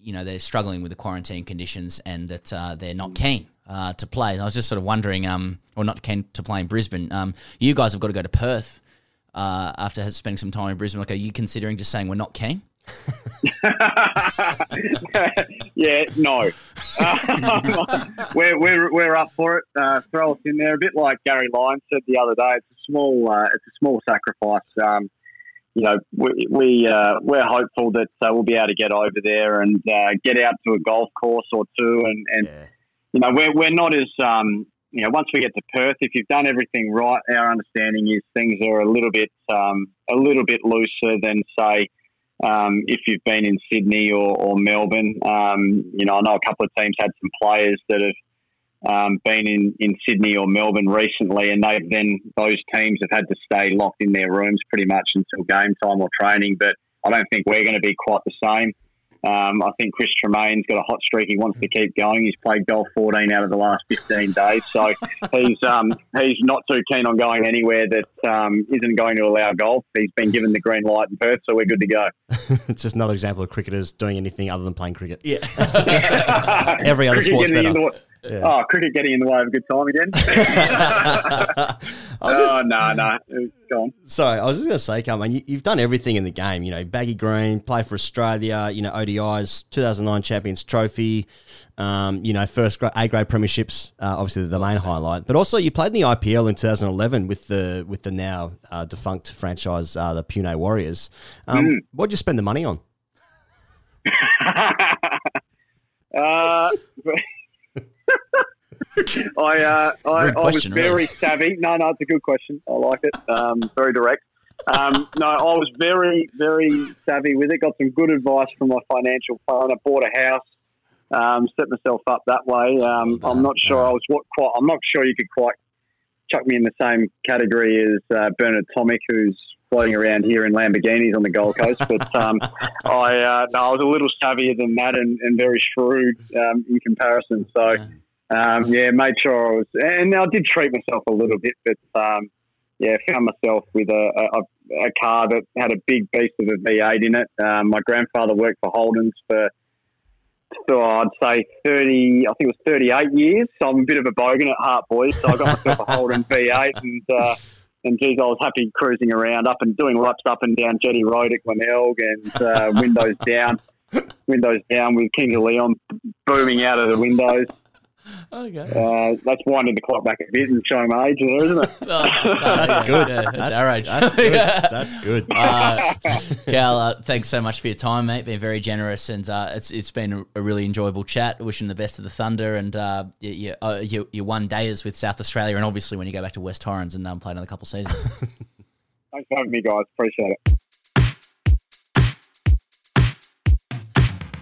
you know they're struggling with the quarantine conditions and that uh, they're not keen uh, to play. And I was just sort of wondering, um, or not keen to play in Brisbane. Um, you guys have got to go to Perth uh, after spending some time in Brisbane. Like, are you considering just saying we're not keen? yeah, no. Um, we're, we're, we're up for it. Uh, throw us in there. A bit like Gary Lyons said the other day. It's a small uh, it's a small sacrifice. Um, you know, we, we uh, we're hopeful that uh, we'll be able to get over there and uh, get out to a golf course or two, and, and you know, we're we're not as um, you know, once we get to Perth, if you've done everything right, our understanding is things are a little bit um, a little bit looser than say um, if you've been in Sydney or, or Melbourne. Um, you know, I know a couple of teams had some players that have um, been in, in Sydney or Melbourne recently, and they've then those teams have had to stay locked in their rooms pretty much until game time or training. But I don't think we're going to be quite the same. Um, I think Chris Tremain's got a hot streak. He wants to keep going. He's played golf 14 out of the last 15 days, so he's um, he's not too keen on going anywhere that um, isn't going to allow golf. He's been given the green light in Perth, so we're good to go. it's just another example of cricketers doing anything other than playing cricket. Yeah. Every other Cricket sport's better. the wa- Yeah. Oh, cricket getting in the way of a good time again. oh no, no, go on. Sorry, I was just going to say, Callum, you, you've done everything in the game. You know, baggy green, play for Australia. You know, ODIs, 2009 Champions Trophy. Um, you know, first grade, A grade premierships. Uh, obviously, the main highlight. But also, you played in the IPL in 2011 with the with the now uh, defunct franchise, uh, the Pune Warriors. Um, Mm. What'd you spend the money on? Uh, I uh, I, I was very really. savvy. No, no, it's a good question. I like it. Um, very direct. Um, no, I was very, very savvy with it. Got some good advice from my financial planner. Bought a house. Um, set myself up that way. Um, I'm not sure I was what quite. I'm not sure you could quite chuck me in the same category as uh, Bernard Tomic, who's floating around here in Lamborghinis on the Gold Coast. But um, I, uh, no, I was a little savvier than that and, and very shrewd um, in comparison. So, um, yeah, made sure I was, and I did treat myself a little bit, but um, yeah, found myself with a, a, a car that had a big beast of a V8 in it. Um, my grandfather worked for Holden's for so I'd say 30, I think it was 38 years. So I'm a bit of a bogan at heart, boys. So I got myself a Holden V8 and, uh, and geez, I was happy cruising around up and doing laps up and down Jetty Road at Glenelg and uh, windows down, windows down with Kings of Leon booming out of the windows. Okay. Uh, that's winding the clock back a bit and showing my age there, isn't it? That's good. Yeah, that's, That's- our age. that's good. That's good. Uh, Cal, uh, thanks so much for your time, mate. Been very generous, and uh, it's it's been a, a really enjoyable chat. Wishing the best of the Thunder and uh, you, you, uh, you, your one dayers with South Australia, and obviously when you go back to West Torrens and um, play another couple of seasons. Thanks for having me, guys. Appreciate it.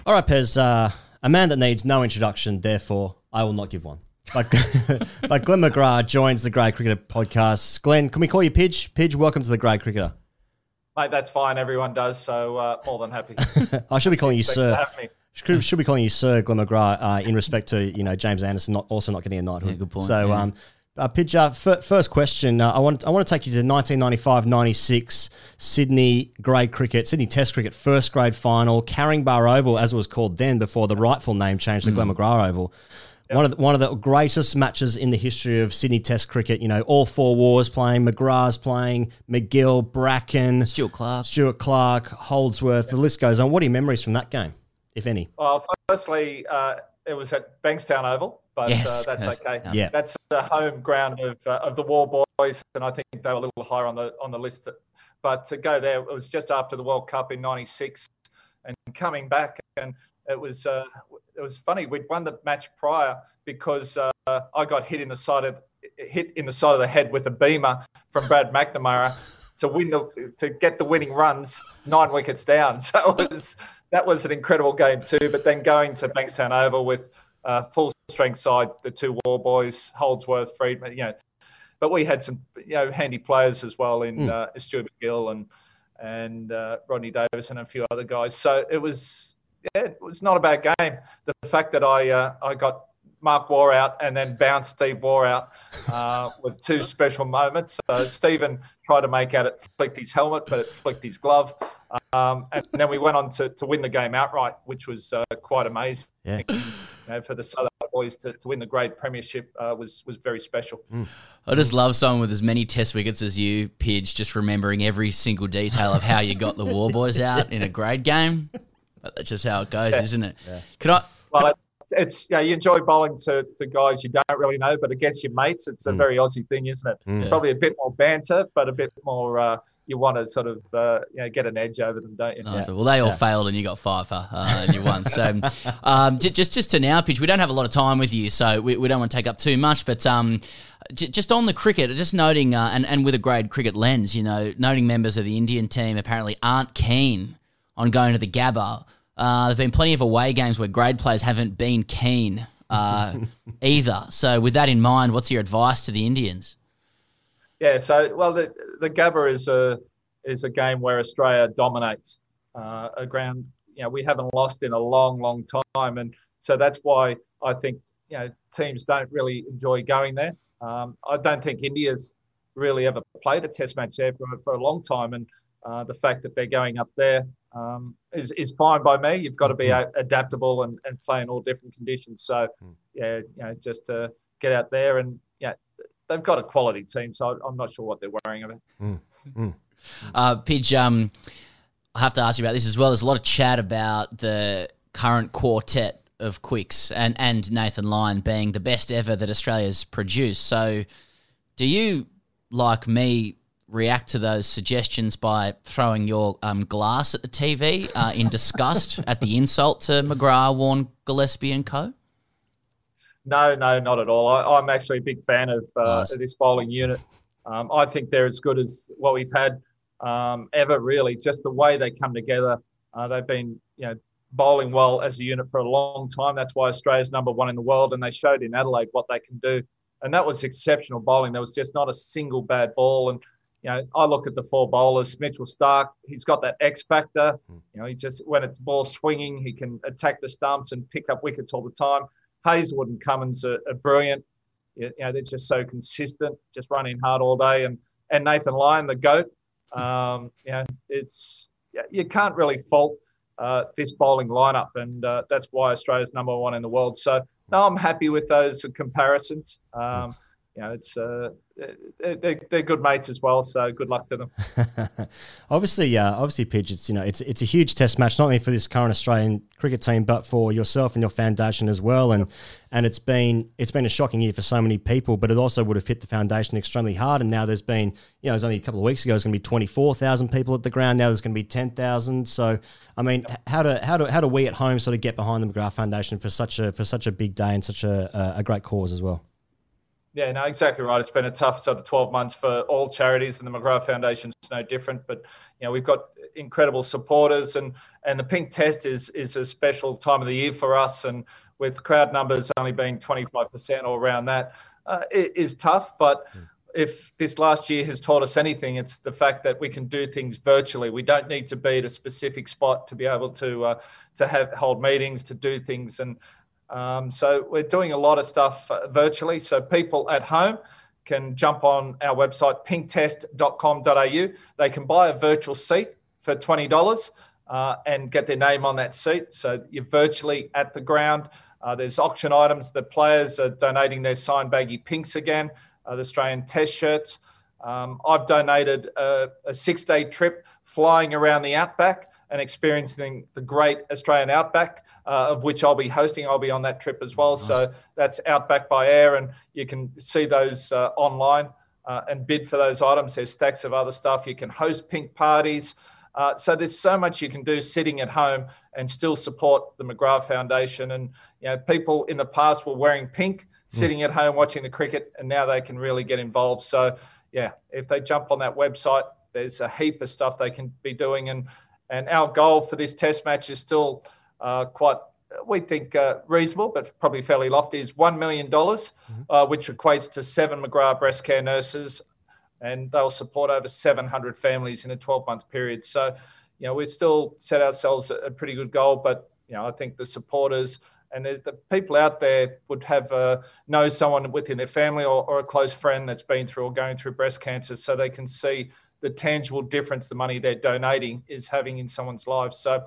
All right, Pez. Uh, a man that needs no introduction, therefore I will not give one. But, but Glenn McGrath joins the Grade Cricketer podcast. Glenn, can we call you Pidge? Pidge, welcome to the Grade Cricketer. Mate, that's fine. Everyone does, so uh, more than happy. I should be calling you Sir. for having me. Should, should be calling you Sir Glenn McGrath uh, in respect to you know James Anderson not also not getting a knighthood. Yeah, good point, So, yeah. um, uh, Pidge, uh, f- first question. Uh, I want I want to take you to 1995-96 Sydney grade cricket, Sydney Test cricket first grade final, Caringbah Oval as it was called then before the rightful name changed to Glenn McGrath Oval. One of the, one of the greatest matches in the history of Sydney Test cricket. You know, all four Waughs playing, McGrath's playing, MacGill, Bracken, Stuart Clark, Stuart Clark, Holdsworth. The list goes on. What are your memories from that game, if any? Well, firstly, uh, it was at Bankstown Oval, but Yes, uh, that's okay. yeah. That's the home ground of, uh, of the Waugh Boys, and I think they were a little higher on the on the list. But to go there, it was just after the World Cup in '96, and coming back, and it was uh, it was funny. We'd won the match prior because uh, I got hit in the side of hit in the side of the head with a beamer from Brad McNamara to win the, to get the winning runs nine wickets down. So it was that was an incredible game too. But then going to Bankstown Oval with uh, full strength side, the two Waugh Boys, Holdsworth, Freedman, you know. But we had some you know handy players as well in Mm. uh, Stuart MacGill and and uh, Rodney Davis and a few other guys. So it was yeah, it was not a bad game. The fact that I uh, I got Mark Waugh out and then bounced Steve Waugh out uh, with two special moments. Uh, Stephen tried to make out it flicked his helmet, but it flicked his glove. Um, and then we went on to, to win the game outright, which was uh, quite amazing. Yeah. You know, for the Southern boys to, to win the grade premiership uh, was was very special. I just love someone with as many test wickets as you, Pidge, just remembering every single detail of how you got the Waugh Boys out in a grade game. But that's just how it goes, Yeah. isn't it? Yeah. Can I? Well, it's, it's you, know, you enjoy bowling to, to guys you don't really know, but against your mates, it's a Mm. very Aussie thing, isn't it? Mm. Probably a bit more banter, but a bit more. Uh, you want to sort of uh, you know get an edge over them, don't you? Oh, so- well, they all failed, and you got five for uh, and you won. So, um, just just to now, Pidge. We don't have a lot of time with you, so we, we don't want to take up too much. But um, just on the cricket, just noting, uh, and and with a grade cricket lens, you know, noting members of the Indian team apparently aren't keen on going to the Gabba. Uh, there've been plenty of away games where grade players haven't been keen uh, either. So, with that in mind, what's your advice to the Indians? Yeah, so well, the the Gabba is a is a game where Australia dominates uh, a ground. You know, we haven't lost in a long, long time, and so that's why I think you know teams don't really enjoy going there. Um, I don't think India's really ever played a Test match there for for a long time, and uh, the fact that they're going up there um, is is fine by me. You've got to be a- adaptable and, and play in all different conditions. So yeah, you know, just to get out there and yeah, they've got a quality team, so I'm not sure what they're worrying about. Uh, Pidge, um, I have to ask you about this as well. There's a lot of chat about the current quartet of quicks and, and Nathan Lyon being the best ever that Australia's produced. So, do you, like me, react to those suggestions by throwing your um, glass at the TV uh, in disgust at the insult to McGrath, Warne, Gillespie, and co? No, no, not at all. I, I'm actually a big fan of, uh, of this bowling unit. Um, I think they're as good as what we've had um, ever, really. Just the way they come together. Uh, they've been, you know, bowling well as a unit for a long time. That's why Australia's number one in the world, and they showed in Adelaide what they can do. And that was exceptional bowling. There was just not a single bad ball. And you know, I look at the four bowlers. Mitchell Starc, he's got that X factor. You know, he just when it's ball swinging, he can attack the stumps and pick up wickets all the time. Hazlewood and Cummins are, are brilliant. You know, they're just so consistent, just running hard all day. And and Nathan Lyon, the goat. Um, you know, it's yeah, you can't really fault uh, this bowling lineup, and uh, that's why Australia's number one in the world. So no, I'm happy with those comparisons. Um, you know, it's uh, they're, they're good mates as well. So good luck to them. obviously, uh, obviously, Pidge, it's you know, it's it's a huge test match not only for this current Australian cricket team, but for yourself and your foundation as well. And and it's been it's been a shocking year for so many people, but it also would have hit the foundation extremely hard. And now there's been, you know, it was only a couple of weeks ago, it's going to be twenty four thousand people at the ground. Now there's going to be ten thousand. So, I mean, how do how do how do we at home sort of get behind the McGrath Foundation for such a for such a big day and such a a great cause as well? Yeah, no, exactly right. It's been a tough sort of 12 months for all charities, and the McGrath Foundation is no different. But you know, we've got incredible supporters, and and the Pink Test is is a special time of the year for us. And with crowd numbers only being 25% or around that, uh, it is tough. But if this last year has taught us anything, it's the fact that we can do things virtually. We don't need to be at a specific spot to be able to uh, to have hold meetings, to do things, and um, so we're doing a lot of stuff uh, virtually. So people at home can jump on our website, pinktest.com.au. They can buy a virtual seat for $20 uh, and get their name on that seat. So you're virtually at the ground. Uh, there's auction items. The players are donating their signed baggy pinks again, uh, the Australian test shirts. Um, I've donated a, a six day trip flying around the outback and experiencing the great Australian outback uh, of which I'll be hosting. I'll be on that trip as well. Nice. So that's Outback by Air, and you can see those uh, online uh, and bid for those items. There's stacks of other stuff. You can host pink parties. Uh, so there's so much you can do sitting at home and still support the McGrath Foundation. And you know, people in the past were wearing pink, hmm. sitting mm. at home watching the cricket, and now they can really get involved. So yeah, if they jump on that website, there's a heap of stuff they can be doing. And and our goal for this Test match is still uh, quite, we think, uh, reasonable, but probably fairly lofty, is $1 million, mm-hmm. uh, which equates to seven McGrath breast care nurses, and they'll support over 700 families in a 12 month period. So, you know, we still set ourselves a pretty good goal, but, you know, I think the supporters, and the people out there would have uh, know someone within their family or, or, a close friend that's been through or going through breast cancer, so they can see the tangible difference the money they're donating is having in someone's life. So,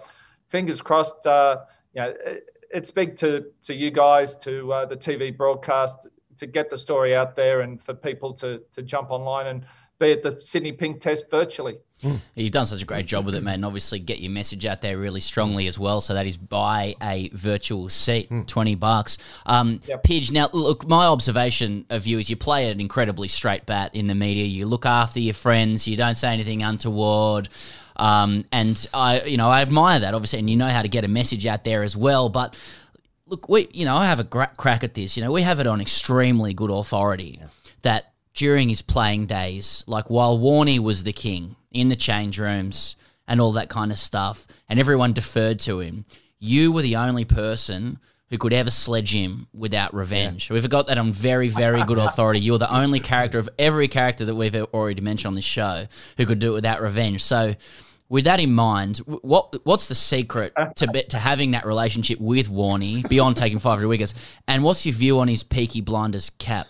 fingers crossed. Uh, you know, it, it's big to to you guys, to uh, the TV broadcast, to get the story out there, and for people to to jump online and be at the Sydney Pink Test virtually. Mm. You've done such a great job with it, man. And obviously, get your message out there really strongly as well. So that is buy a virtual seat, mm. twenty bucks. Um, yep. Pidge. Now, look, my observation of you is you play an incredibly straight bat in the media. You look after your friends. You don't say anything untoward. Um, and I, you know, I admire that obviously, and you know how to get a message out there as well. But look, we, you know, I have a gra- crack at this. You know, we have it on extremely good authority yeah. that during his playing days, like while Warney was the king in the change rooms and all that kind of stuff, and everyone deferred to him, you were the only person who could ever sledge him without revenge. Yeah. We've got that on very, very good authority. You're the only character of every character that we've already mentioned on this show who could do it without revenge. So with that in mind, what what's the secret to be, to having that relationship with Warney beyond taking 500 wickets? And what's your view on his Peaky Blinders cap?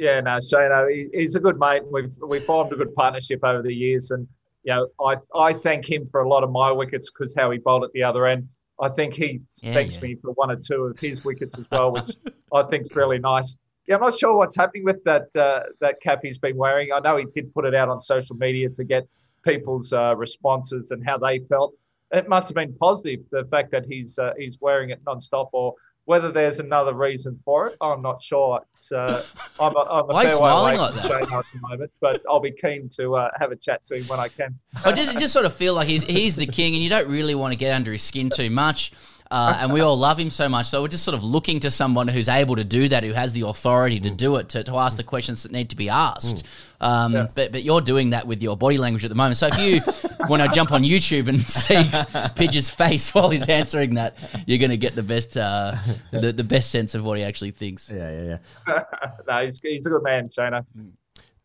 Yeah, no, Shane, he, he's a good mate. We've we formed a good partnership over the years, and you know, I I thank him for a lot of my wickets because how he bowled at the other end. I think he yeah, thanks yeah. me for one or two of his wickets as well, which I think is really nice. Yeah, I'm not sure what's happening with that uh, that cap he's been wearing. I know he did put it out on social media to get people's uh, responses and how they felt. It must have been positive the fact that he's uh, he's wearing it nonstop, or whether there's another reason for it, I'm not sure. It's, uh, I'm a, I'm a Why fair way away like at the moment, but I'll be keen to uh, have a chat to him when I can. I just just sort of feel like he's he's the king, and you don't really want to get under his skin too much. Uh, and we all love him so much. So we're just sort of looking to someone who's able to do that, who has the authority to do it, to, to ask the questions that need to be asked. Um, yeah. but, but you're doing that with your body language at the moment. So if you want to jump on YouTube and see Pidge's face while he's answering that, you're going to get the best uh, the, the best sense of what he actually thinks. Yeah, yeah, yeah. no, he's, he's a good man, Shana. Mm.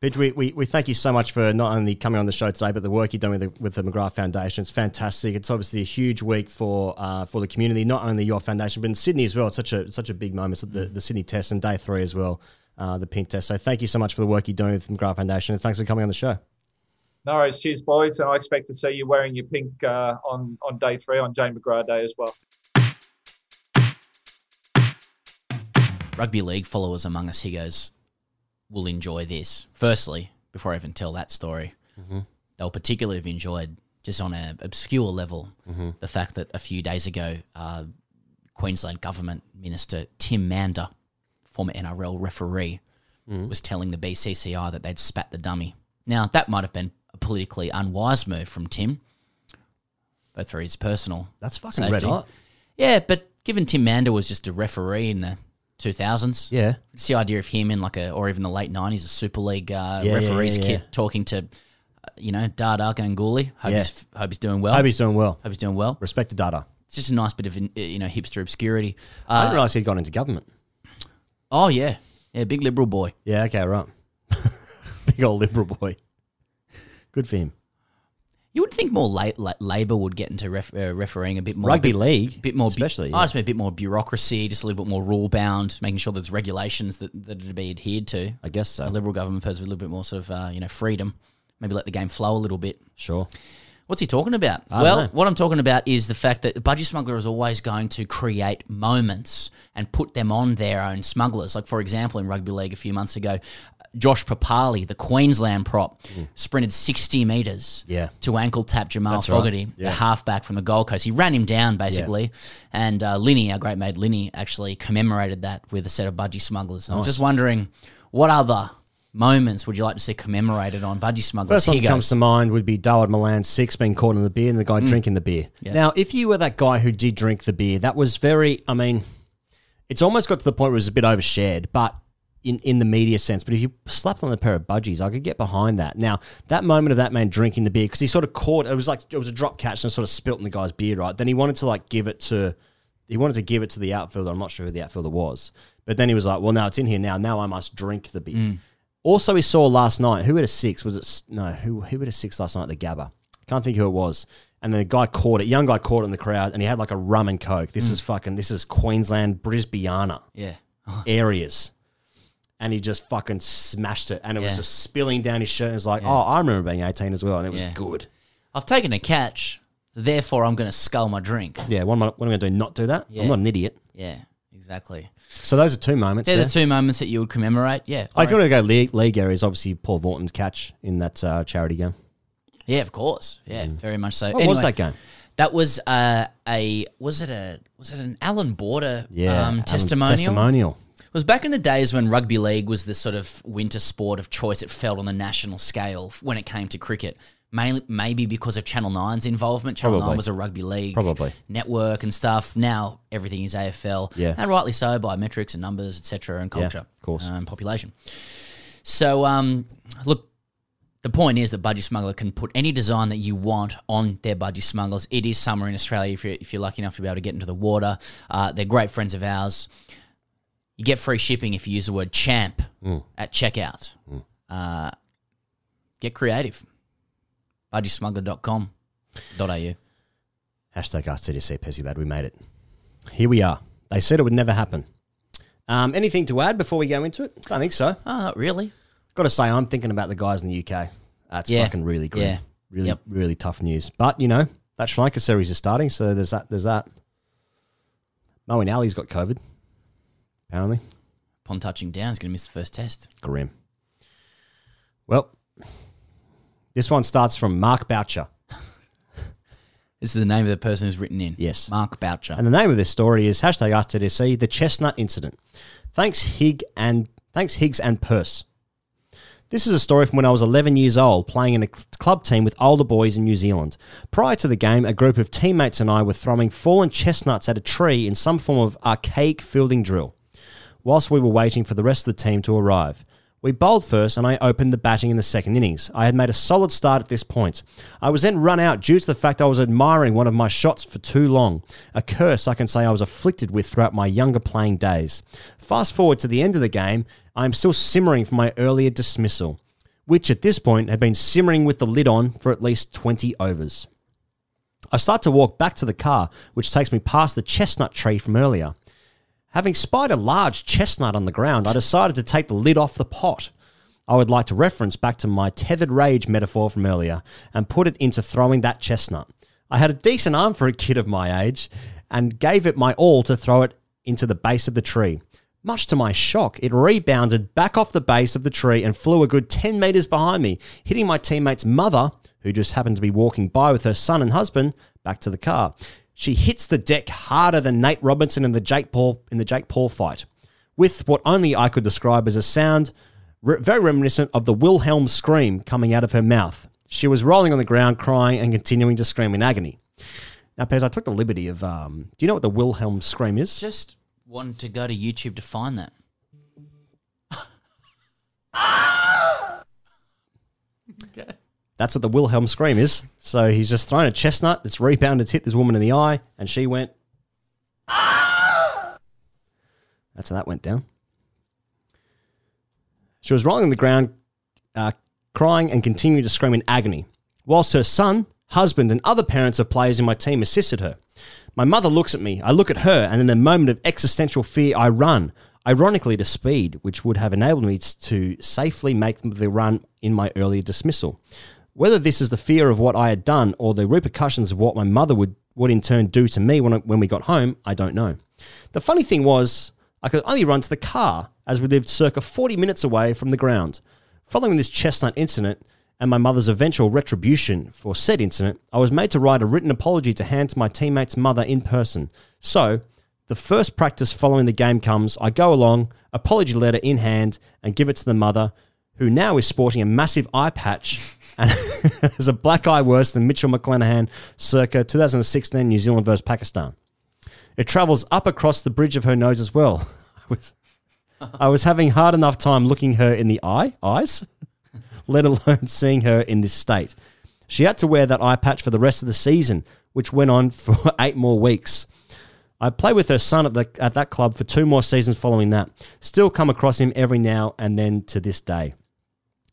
Pidge, we, we, we thank you so much for not only coming on the show today, but the work you're doing with the, with the McGrath Foundation. It's fantastic. It's obviously a huge week for uh, for the community, not only your foundation, but in Sydney as well. It's such a such a big moment. It's the, the Sydney Test and day three as well, uh, the Pink Test. So thank you so much for the work you're doing with the McGrath Foundation, and thanks for coming on the show. No worries. Cheers, boys. And I expect to see you wearing your pink uh, on, on day three, on Jane McGrath Day as well. Rugby league followers among us, he goes, will enjoy this. Firstly, before I even tell that story, Mhm. they'll particularly have enjoyed just on an obscure level Mhm. the fact that a few days ago, uh, Queensland Government Minister Tim Mander, former NRL referee, Mhm. was telling the BCCI that they'd spat the dummy. Now that might have been a politically unwise move from Tim, both for his personal. That's fucking red hot. Yeah, but given Tim Mander was just a referee in the 2000s, Yeah. it's the idea of him in like a or even the late 90s, a Super League uh, Yeah, yeah, referees yeah, kit yeah. talking to, uh, you know, Dada Ganguly. Hope, Yeah. he's, hope he's doing well. Hope he's doing well. Hope he's doing well. Respect to Dada. It's just a nice bit of uh, you know hipster obscurity. I Uh, didn't realize he'd gone into government. oh yeah, yeah, big liberal boy. Yeah, okay, right. Big old liberal boy. Good for him. You would think more la- la- Labor would get into ref- uh, refereeing a bit more. Rugby bit, league, bit more, especially, I yeah. just mean a bit more bureaucracy, just a little bit more rule bound, making sure there's regulations that that are to be adhered to. I guess so. A liberal government has a little bit more sort of uh, you know freedom, maybe let the game flow a little bit. Sure. What's he talking about? I well, know. what I'm talking about is the fact that the Budgy Smuggler is always going to create moments and put them on their own smugglers. Like, for example, in rugby league a few months ago, Josh Papalii, the Queensland prop, sprinted 60 metres Mm. Yeah. to ankle tap Jamal That's right. Fogarty, Yeah. the halfback from the Gold Coast. He ran him down, basically. And uh, Linny, our great mate Linny, actually commemorated that with a set of budgie smugglers. I was just wondering, what other moments would you like to see commemorated on budgie smugglers? First one Here that comes to mind would be Dawid Malan six being caught in the beer and the guy drinking the beer. Yeah. Now, if you were that guy who did drink the beer, that was very. I mean, it's almost got to the point where it was a bit overshared, but in in the media sense. But if you slapped on a pair of budgies, I could get behind that. Now, that moment of that man drinking the beer because he sort of caught it was like it was a drop catch and it sort of spilt in the guy's beer. Right, then he wanted to like give it to. He wanted to give it to the outfielder. I'm not sure who the outfielder was, but then he was like, "Well, now it's in here. Now, now I must drink the beer." Mm. Also, we saw last night who had a six. Was it no? Who who had a six last night at the Gabba? Can't think who it was. And then the guy caught it. Young guy caught it in the crowd, and he had like a rum and coke. This Mm. is fucking. This is Queensland, Brisbane Yeah. areas, and he just fucking smashed it, and it was just spilling down his shirt. And it was like, Yeah. oh, I remember being eighteen as well, and it was Yeah. good. I've taken a catch, therefore I'm going to scull my drink. Yeah, what am I, what am I going to do? Not do that? Yeah. I'm not an idiot. Yeah, exactly. So those are two moments. They're there. the two moments that you would commemorate. Yeah. Oh, if you want to go league, league areas, obviously Paul Vautin's catch in that uh, charity game. Yeah, of course. Yeah, very much so. Mm. What was that game? That was uh, a was it a was it an Alan Border Yeah, um, Alan- testimonial? testimonial. It was back in the days when rugby league was the sort of winter sport of choice. It felt on the national scale when it came to cricket. Mainly, maybe because of Channel 9's involvement. Channel Probably. 9 was a rugby league Probably. network and stuff. Now everything is AFL. Yeah. And rightly so by metrics and numbers, etc., and culture. of course. And population. So, um, look, the point is that Budgy Smuggler can put any design that you want on their Budgie Smugglers. It is summer in Australia if you're, if you're lucky enough to be able to get into the water. Uh, they're great friends of ours. You get free shipping if you use the word champ Mm. at checkout. Uh, get creative. BudgySmuggler.com.au. Hashtag RCDC Pezzy Lad. We made it. Here we are. They said it would never happen. Um, anything to add before we go into it? I don't think so. Oh, not really. Got to say, I'm thinking about the guys in the UK. That's Yeah. fucking really grim. Yeah. Really, Yep. really tough news. But, you know, that Schleicher series is starting, so there's that. There's that. Moeen Ali's got COVID, apparently. Upon touching down, he's going to miss the first test. Grim. Well, this one starts from Mark Boucher. This is the name of the person who's written in. Yes. Mark Boucher. And the name of this story is hashtag AskTGC, the chestnut incident. Thanks Hig and thanks Higgs and Purse. This is a story from when I was 11 years old, playing in a cl- club team with older boys in New Zealand. Prior to the game, a group of teammates and I were throwing fallen chestnuts at a tree in some form of archaic fielding drill, whilst we were waiting for the rest of the team to arrive. We bowled first, and I opened the batting in the second innings. I had made a solid start at this point. I was then run out due to the fact I was admiring one of my shots for too long, a curse I can say I was afflicted with throughout my younger playing days. Fast forward to the end of the game, I am still simmering from my earlier dismissal, which at this point had been simmering with the lid on for at least 20 overs. I start to walk back to the car, which takes me past the chestnut tree from earlier. Having spied a large chestnut on the ground, I decided to take the lid off the pot. I would like to reference back to my tethered rage metaphor from earlier and put it into throwing that chestnut. I had a decent arm for a kid of my age and gave it my all to throw it into the base of the tree. Much to my shock, it rebounded back off the base of the tree and flew a good 10 metres behind me, hitting my teammate's mother, who just happened to be walking by with her son and husband, back to the car. She hits the deck harder than Nate Robinson in the Jake Paul in the Jake Paul fight, with what only I could describe as a sound re- very reminiscent of the Wilhelm scream coming out of her mouth. She was rolling on the ground, crying and continuing to scream in agony. Now, Pez, I took the liberty of. Um, do you know what the Wilhelm scream is? Just wanted to go to YouTube to find that. That's what the Wilhelm scream is. So he's just thrown a chestnut, it's rebounded, it's hit this woman in the eye, and she went. That's how that went down. She was rolling on the ground, uh, crying and continuing to scream in agony, whilst her son, husband, and other parents of players in my team assisted her. My mother looks at me, I look at her, and in a moment of existential fear, I run, ironically to speed, which would have enabled me to safely make the run in my earlier dismissal. Whether this is the fear of what I had done or the repercussions of what my mother would, would in turn do to me when, I, when we got home, I don't know. The funny thing was, I could only run to the car as we lived circa 40 minutes away from the ground. Following this chestnut incident and my mother's eventual retribution for said incident, I was made to write a written apology to hand to my teammate's mother in person. So, the first practice following the game comes, I go along, apology letter in hand, and give it to the mother, who now is sporting a massive eye patch and has a black eye worse than Mitchell McClenaghan circa 2016 New Zealand versus Pakistan. It travels up across the bridge of her nose as well. I was, I was having hard enough time looking her in the eye, eyes, let alone seeing her in this state. She had to wear that eye patch for the rest of the season, which went on for eight more weeks. I played with her son at, the, at that club for two more seasons following that. Still come across him every now and then to this day.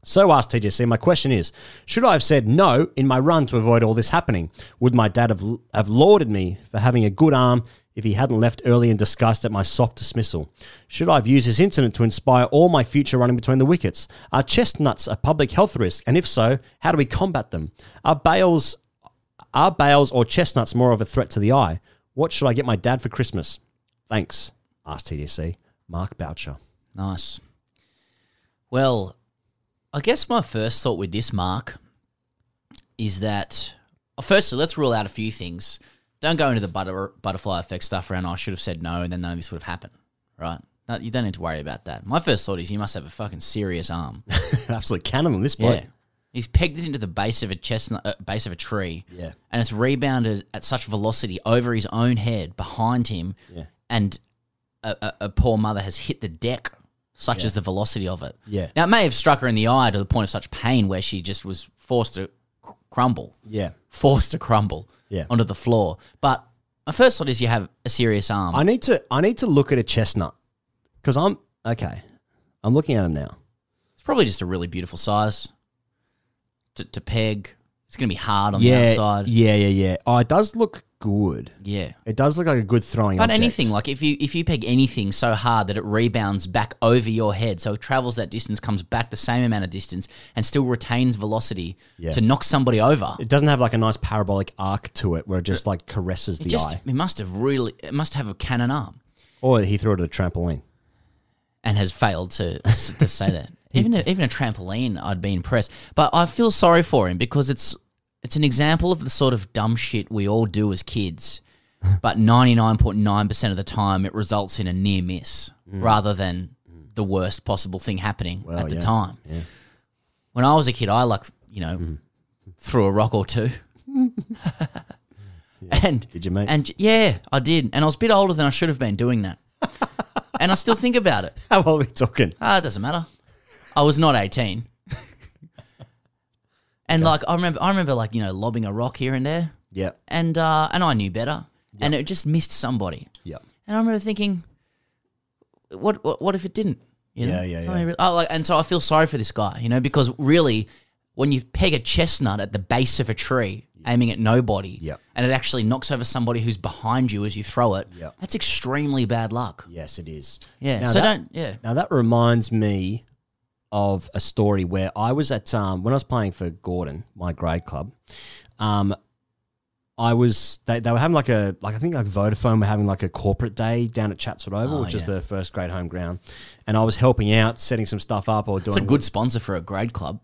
So AskTGC, my question is Should I have said no in my run to avoid all this happening? Would my dad have, have lauded me for having a good arm if he hadn't left early in disgust at my soft dismissal? Should I have used this incident to inspire all my future running between the wickets? Are chestnuts a public health risk? And if so, how do we combat them? Are bails, are bails or chestnuts more of a threat to the eye? What should I get my dad for Christmas? Thanks. AskTGC. Mark Boucher. Nice. Well, I guess my first thought with this, Mark, is that firstly, let's rule out a few things. Don't go into the butter, butterfly effect stuff around. I should have said no, and then none of this would have happened. Right? No, you don't need to worry about that. My first thought is you must have a fucking serious arm. Absolute cannon on this bloke. Yeah. He's pegged it into the base of a chestnut, uh, base of a tree. Yeah. And it's rebounded at such velocity over his own head behind him. Yeah. And a, a, a poor mother has hit the deck, such Yeah. as the velocity of it. Yeah. Now, it may have struck her in the eye to the point of such pain where she just was forced to cr- crumble. Yeah. Forced to crumble Yeah. onto the floor. But my first thought is you have a serious arm. I need to I need to look at a chestnut because I'm okay. I'm looking at him now. It's probably just a really beautiful size to, to peg. It's going to be hard on yeah, the outside. yeah, yeah, yeah. Oh, it does look good. Yeah. It does look like a good throwing. But object. anything like if you if you peg anything so hard that it rebounds back over your head, so it travels that distance, comes back the same amount of distance, and still retains velocity Yeah. to knock somebody over. It doesn't have like a nice parabolic arc to it where it just like caresses the just eye. it must have really it must have a cannon arm Or he threw it at a trampoline. and has failed to to say that. Even a, even a trampoline, I'd be impressed. But I feel sorry for him because it's it's an example of the sort of dumb shit we all do as kids. but ninety nine point nine percent of the time, it results in a near miss Mm. rather than the worst possible thing happening Well, at the yeah, time. yeah. When I was a kid, I like you know Mm-hmm. threw a rock or two. And did you, mate? And yeah, I did, and I was a bit older than I should have been doing that. and I still think about it. How old are we talking? Ah, it doesn't matter. I was not eighteen. And like I remember, I remember like you know lobbing a rock here and there. Yeah. And uh, and I knew better, and it just missed somebody. Yeah. And I remember thinking, what what, what if it didn't? You know? Yeah, yeah, Something yeah. re- oh, like, and so I feel sorry for this guy, you know, because really, when you peg a chestnut at the base of a tree, aiming at nobody, Yeah. and it actually knocks over somebody who's behind you as you throw it, Yeah. that's extremely bad luck. Yes, it is. Yeah. Now so that- don't. Yeah. Now that reminds me of a story where I was at um, when I was playing for Gordon, my grade club. Um, I was they, they were having like a like I think like Vodafone were having like a corporate day down at Chatswood Oval, Oh, which is yeah. the first grade home ground, and I was helping out, setting some stuff up or doing. It's a good sponsor for a grade club.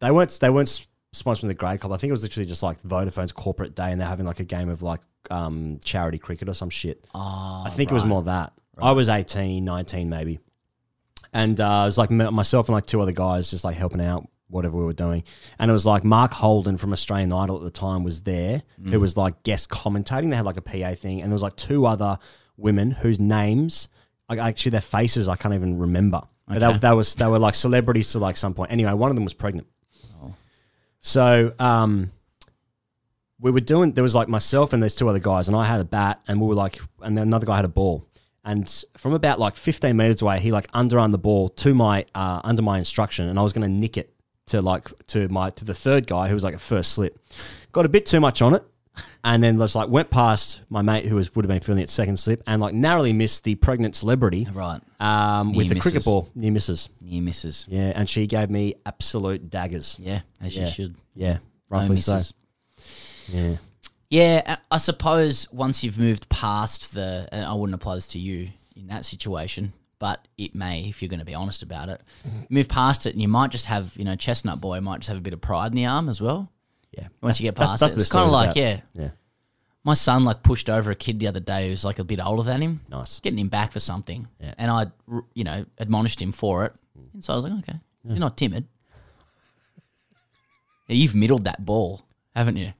They weren't they weren't s- sponsoring the grade club. I think it was literally just like Vodafone's corporate day, and they're having like a game of like um, charity cricket or some shit. Oh, I think it was more that. I was 18, 19 maybe. And uh, it was like myself and like two other guys just like helping out whatever we were doing. And it was like Mark Holden from Australian Idol at the time was there, who Mm. was like guest commentating. They had like a PA thing. And there was like two other women whose names, like actually their faces, I can't even remember. But Okay. They, they, was, they were like celebrities to like some point. Anyway, one of them was pregnant. Oh. So um, we were doing. There was like myself and there's two other guys, and I had a bat, and we were like, and then another guy had a ball. And from about like 15 meters away, he like underarmed the ball to my uh, under my instruction, and I was going to nick it to like to my to the third guy who was like a first slip. Got a bit too much on it, and then just like went past my mate who was would have been feeling it second slip, and like narrowly missed the pregnant celebrity Right. um, with the cricket ball near misses. Near misses. Yeah, and she gave me absolute daggers. Yeah, as you Yeah. should. Yeah, roughly so. misses. Yeah. Yeah, I suppose once you've moved past the, and I wouldn't apply this to you in that situation, but it may if you're going to be honest about it. Mm-hmm. Move past it, and you might just have, you know, Chestnut Boy might just have a bit of pride in the arm as well. Yeah. Once you get past that's it, it's kind of like, about. yeah, Yeah. My son like pushed over a kid the other day who's like a bit older than him. Nice. Getting him back for something. Yeah. And I, you know, admonished him for it. Mm. And so I was like, okay, you're not timid. Yeah, you've middled that ball, haven't you?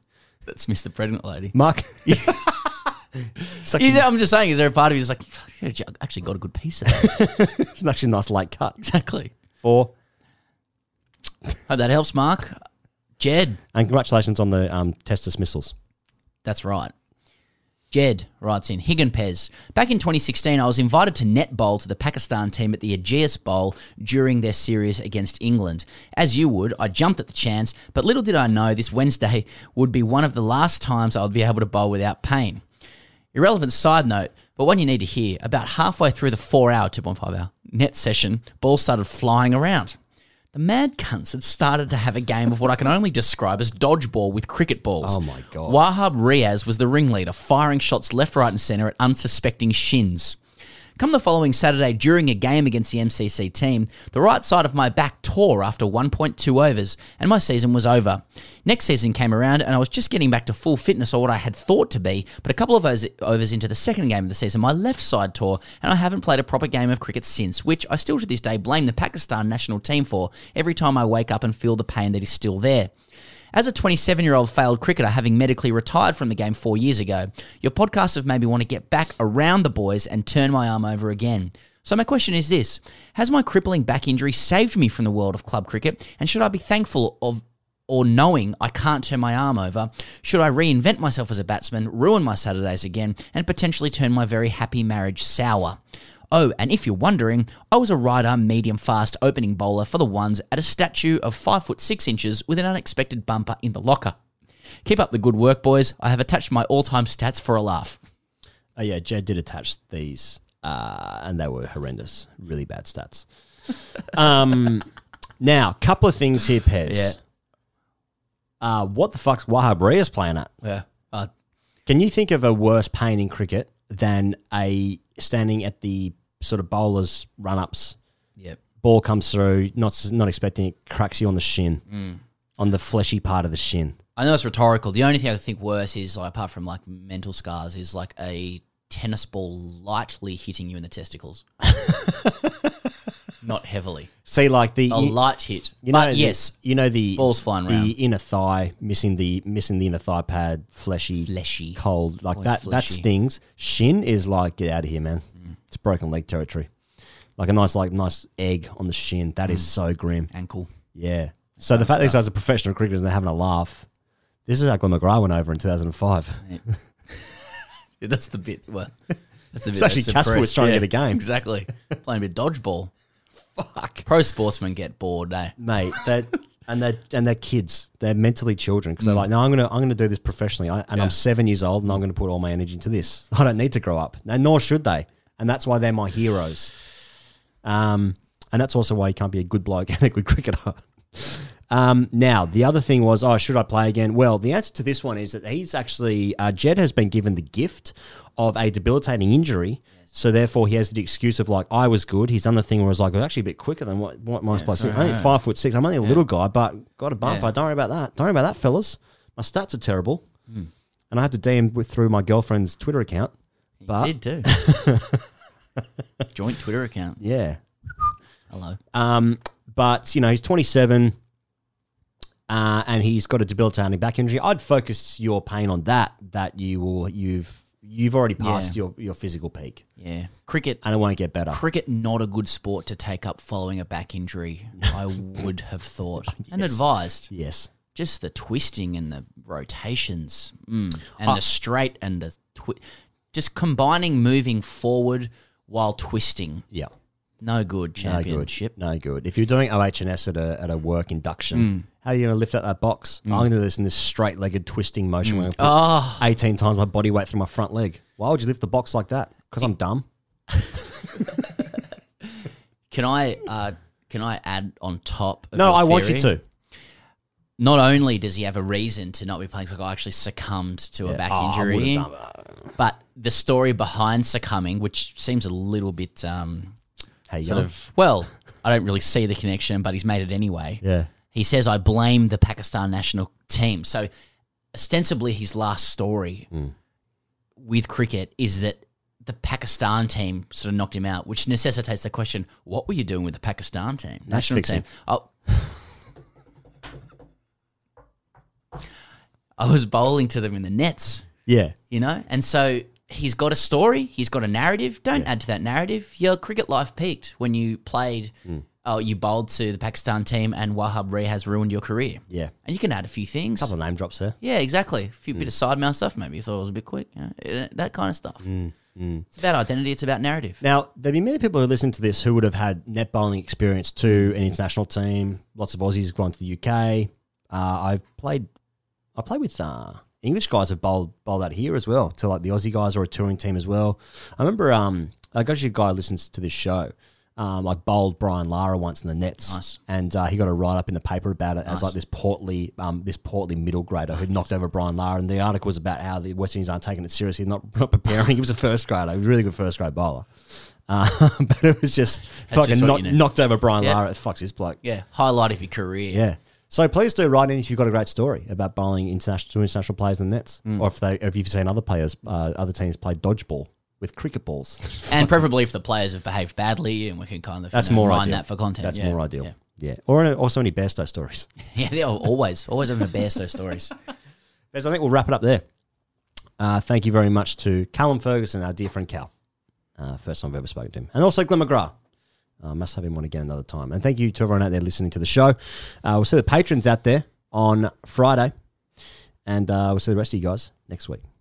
That's Mr. Pregnant Lady. Mark. Is I'm just saying, is there a part of you that's like, "Yeah, I actually got a good piece of that? it's actually a nice light cut. Exactly. Four. Hope that helps, Mark. Jed. And congratulations on the um, test dismissals. That's right. Jed writes in Higgin Pez. Back in 2016, I was invited to net bowl to the Pakistan team at the Ageas Bowl during their series against England. As you would, I jumped at the chance, but little did I know this Wednesday would be one of the last times I would be able to bowl without pain. Irrelevant side note, but one you need to hear. About halfway through the four hour, 2.5 hour net session, balls started flying around. The mad cunts had started to have a game of what I can only describe as dodgeball with cricket balls. Oh my God. Wahab Riaz was the ringleader, firing shots left, right, and centre at unsuspecting shins. Come the following Saturday, during a game against the MCC team, the right side of my back tore after 1.2 overs, and my season was over. Next season came around, and I was just getting back to full fitness or what I had thought to be, but a couple of overs, into the second game of the season, my left side tore, and I haven't played a proper game of cricket since, which I still to this day blame the Pakistan national team for every time I wake up and feel the pain that is still there. As a 27 year old failed cricketer, having medically retired from the game four years ago, your podcasts have made me want to get back around the boys and turn my arm over again. So, my question is this Has my crippling back injury saved me from the world of club cricket? And should I be thankful of or knowing I can't turn my arm over, should I reinvent myself as a batsman, ruin my Saturdays again, and potentially turn my very happy marriage sour? Oh, and if you're wondering, I was a right arm medium fast opening bowler for the ones at a statue of 5 foot 6 inches with an unexpected bumper in the locker. Keep up the good work, boys. I have attached my all time stats for a laugh. Oh yeah, Jed did attach these, uh, and they were horrendous, really bad stats. um, now, couple of things here, Pez. Yeah. Uh, what the fuck's Wahab Riaz playing at? Yeah. Uh, Can you think of a worse pain in cricket than a standing at the sort of bowlers run ups? Yep. Ball comes through, not not expecting it, cracks you on the shin, Mm. on the fleshy part of the shin. I know it's rhetorical. The only thing I think worse is, like, apart from like mental scars, is like a tennis ball lightly hitting you in the testicles. Not heavily. See, like the a you- light hit. You know, the- yes, you know the balls flying the around. inner thigh, missing the missing the inner thigh pad, fleshy, Fleshy. cold, like Always that. That stings. Shin is like get out of here, man. It's broken leg territory. Like a nice, like nice egg on the shin. That is so grim. Ankle. Yeah. So the fact that these guys are professional cricketers and they're having a laugh. This is how Glenn McGrath went over in 2005. Yeah, that's the bit. Well, that's the It's bit actually that's Casper was impressed, trying to yeah, get a game. Exactly. Playing a bit of dodgeball. Fuck. Pro sportsmen get bored, eh? mate. That and they and they're kids. They're mentally children because they're Mm. like, no, I'm gonna I'm gonna do this professionally. I, and Yeah. I'm seven years old and I'm gonna put all my energy into this. I don't need to grow up, and nor should they. And that's why they're my heroes. Um, and that's also why you can't be a good bloke and a good cricketer. Um, now, the other thing was, oh, should I play again? Well, the answer to this one is that he's actually, uh, Jed has been given the gift of a debilitating injury. So therefore, he has the excuse of like, I was good. He's done the thing where I was like, I was actually a bit quicker than what, what my supposed to. I'm only five foot six. I'm only a Yeah. little guy, but got a bump. Yeah. I don't worry about that. Don't worry about that, fellas. My stats are terrible. Hmm. And I had to DM with, through my girlfriend's Twitter account. But did too. Joint Twitter account. yeah. Hello. Um, but you know, he's 27, uh, and he's got a debilitating back injury. I'd focus your pain on that. That you will, you've, you've already passed Yeah. your your physical peak, Yeah. Cricket. and it won't get better. Cricket not a good sport to take up following a back injury. I would have thought and advised. Yes. Just the twisting and the rotations, mm. and the straight and the twi- just combining moving forward while twisting. Yeah. No good championship. No good. No good. If you're doing OHS at a at a work induction, Mm. how are you going to lift up that box? I'm going to do this in this straight legged twisting motion. Mm. Where I put Oh. 18 times my body weight through my front leg. Why would you lift the box like that? Because I'm dumb. Can I uh, can I add on top? Of No, your I want you theory? to. Not only does he have a reason to not be playing, like I actually succumbed to a back Oh, injury, but the story behind succumbing, which seems a little bit um, Hey, sort young. of well, I don't really see the connection, but he's made it anyway. Yeah. He says, "I blame the Pakistan national team." So, ostensibly, his last story Mm. with cricket is that the Pakistan team sort of knocked him out, which necessitates the question: What were you doing with the Pakistan team, national team? Oh, I was bowling to them in the nets, Yeah. you know, and so he's got a story, he's got a narrative. Don't add to that narrative. Your cricket life peaked when you played. Mm. Oh, you bowled to the Pakistan team, and Wahab Riaz has ruined your career. Yeah. And you can add a few things. couple of name drops there. Yeah, exactly. A few Mm. bit of side mouth stuff. Maybe you thought it was a bit quick. You know, eh, that kind of stuff. Mm, mm. It's about identity. It's about narrative. Now, there'd be many people who listen to this who would have had net bowling experience to an international team. Lots of Aussies have gone to the UK. Uh, I've played, I played with uh, English guys have bowled bowled out here as well to like the Aussie guys or a touring team as well. I remember, um, I got a guy who listens to this show. Um, I bowled Brian Lara once in the nets, Nice. and uh, he got a write up in the paper about it as like this portly, um, this portly middle grader who knocked over Brian Lara. And the article was about how the West Indies aren't taking it seriously, not, not preparing. He was a first grader, he was a really good first grade bowler. Uh, but it was just That's fucking just knock, knocked over Brian Yeah. Lara. It fucks his bloke. Yeah, highlight of your career. Yeah. So please do write in if you've got a great story about bowling international to international players in the nets, Mm. or if they, if you've seen other players, uh, other teams play dodgeball with cricket balls. and preferably if the players have behaved badly, and we can kind of That's you know, more mine ideal. that for content. That's yeah. more ideal. Yeah, Yeah. Or also any Bairstow stories. yeah they're always always having a Bairstow stories. Pez, I think we'll wrap it up there. Uh, thank you very much to Callum Ferguson, our dear friend Cal. Uh, first time I've ever spoken to him. And also Glenn McGrath. Uh, must have him on again another time. And thank you to everyone out there listening to the show. Uh, we'll see the patrons out there on Friday. And uh, we'll see the rest of you guys next week.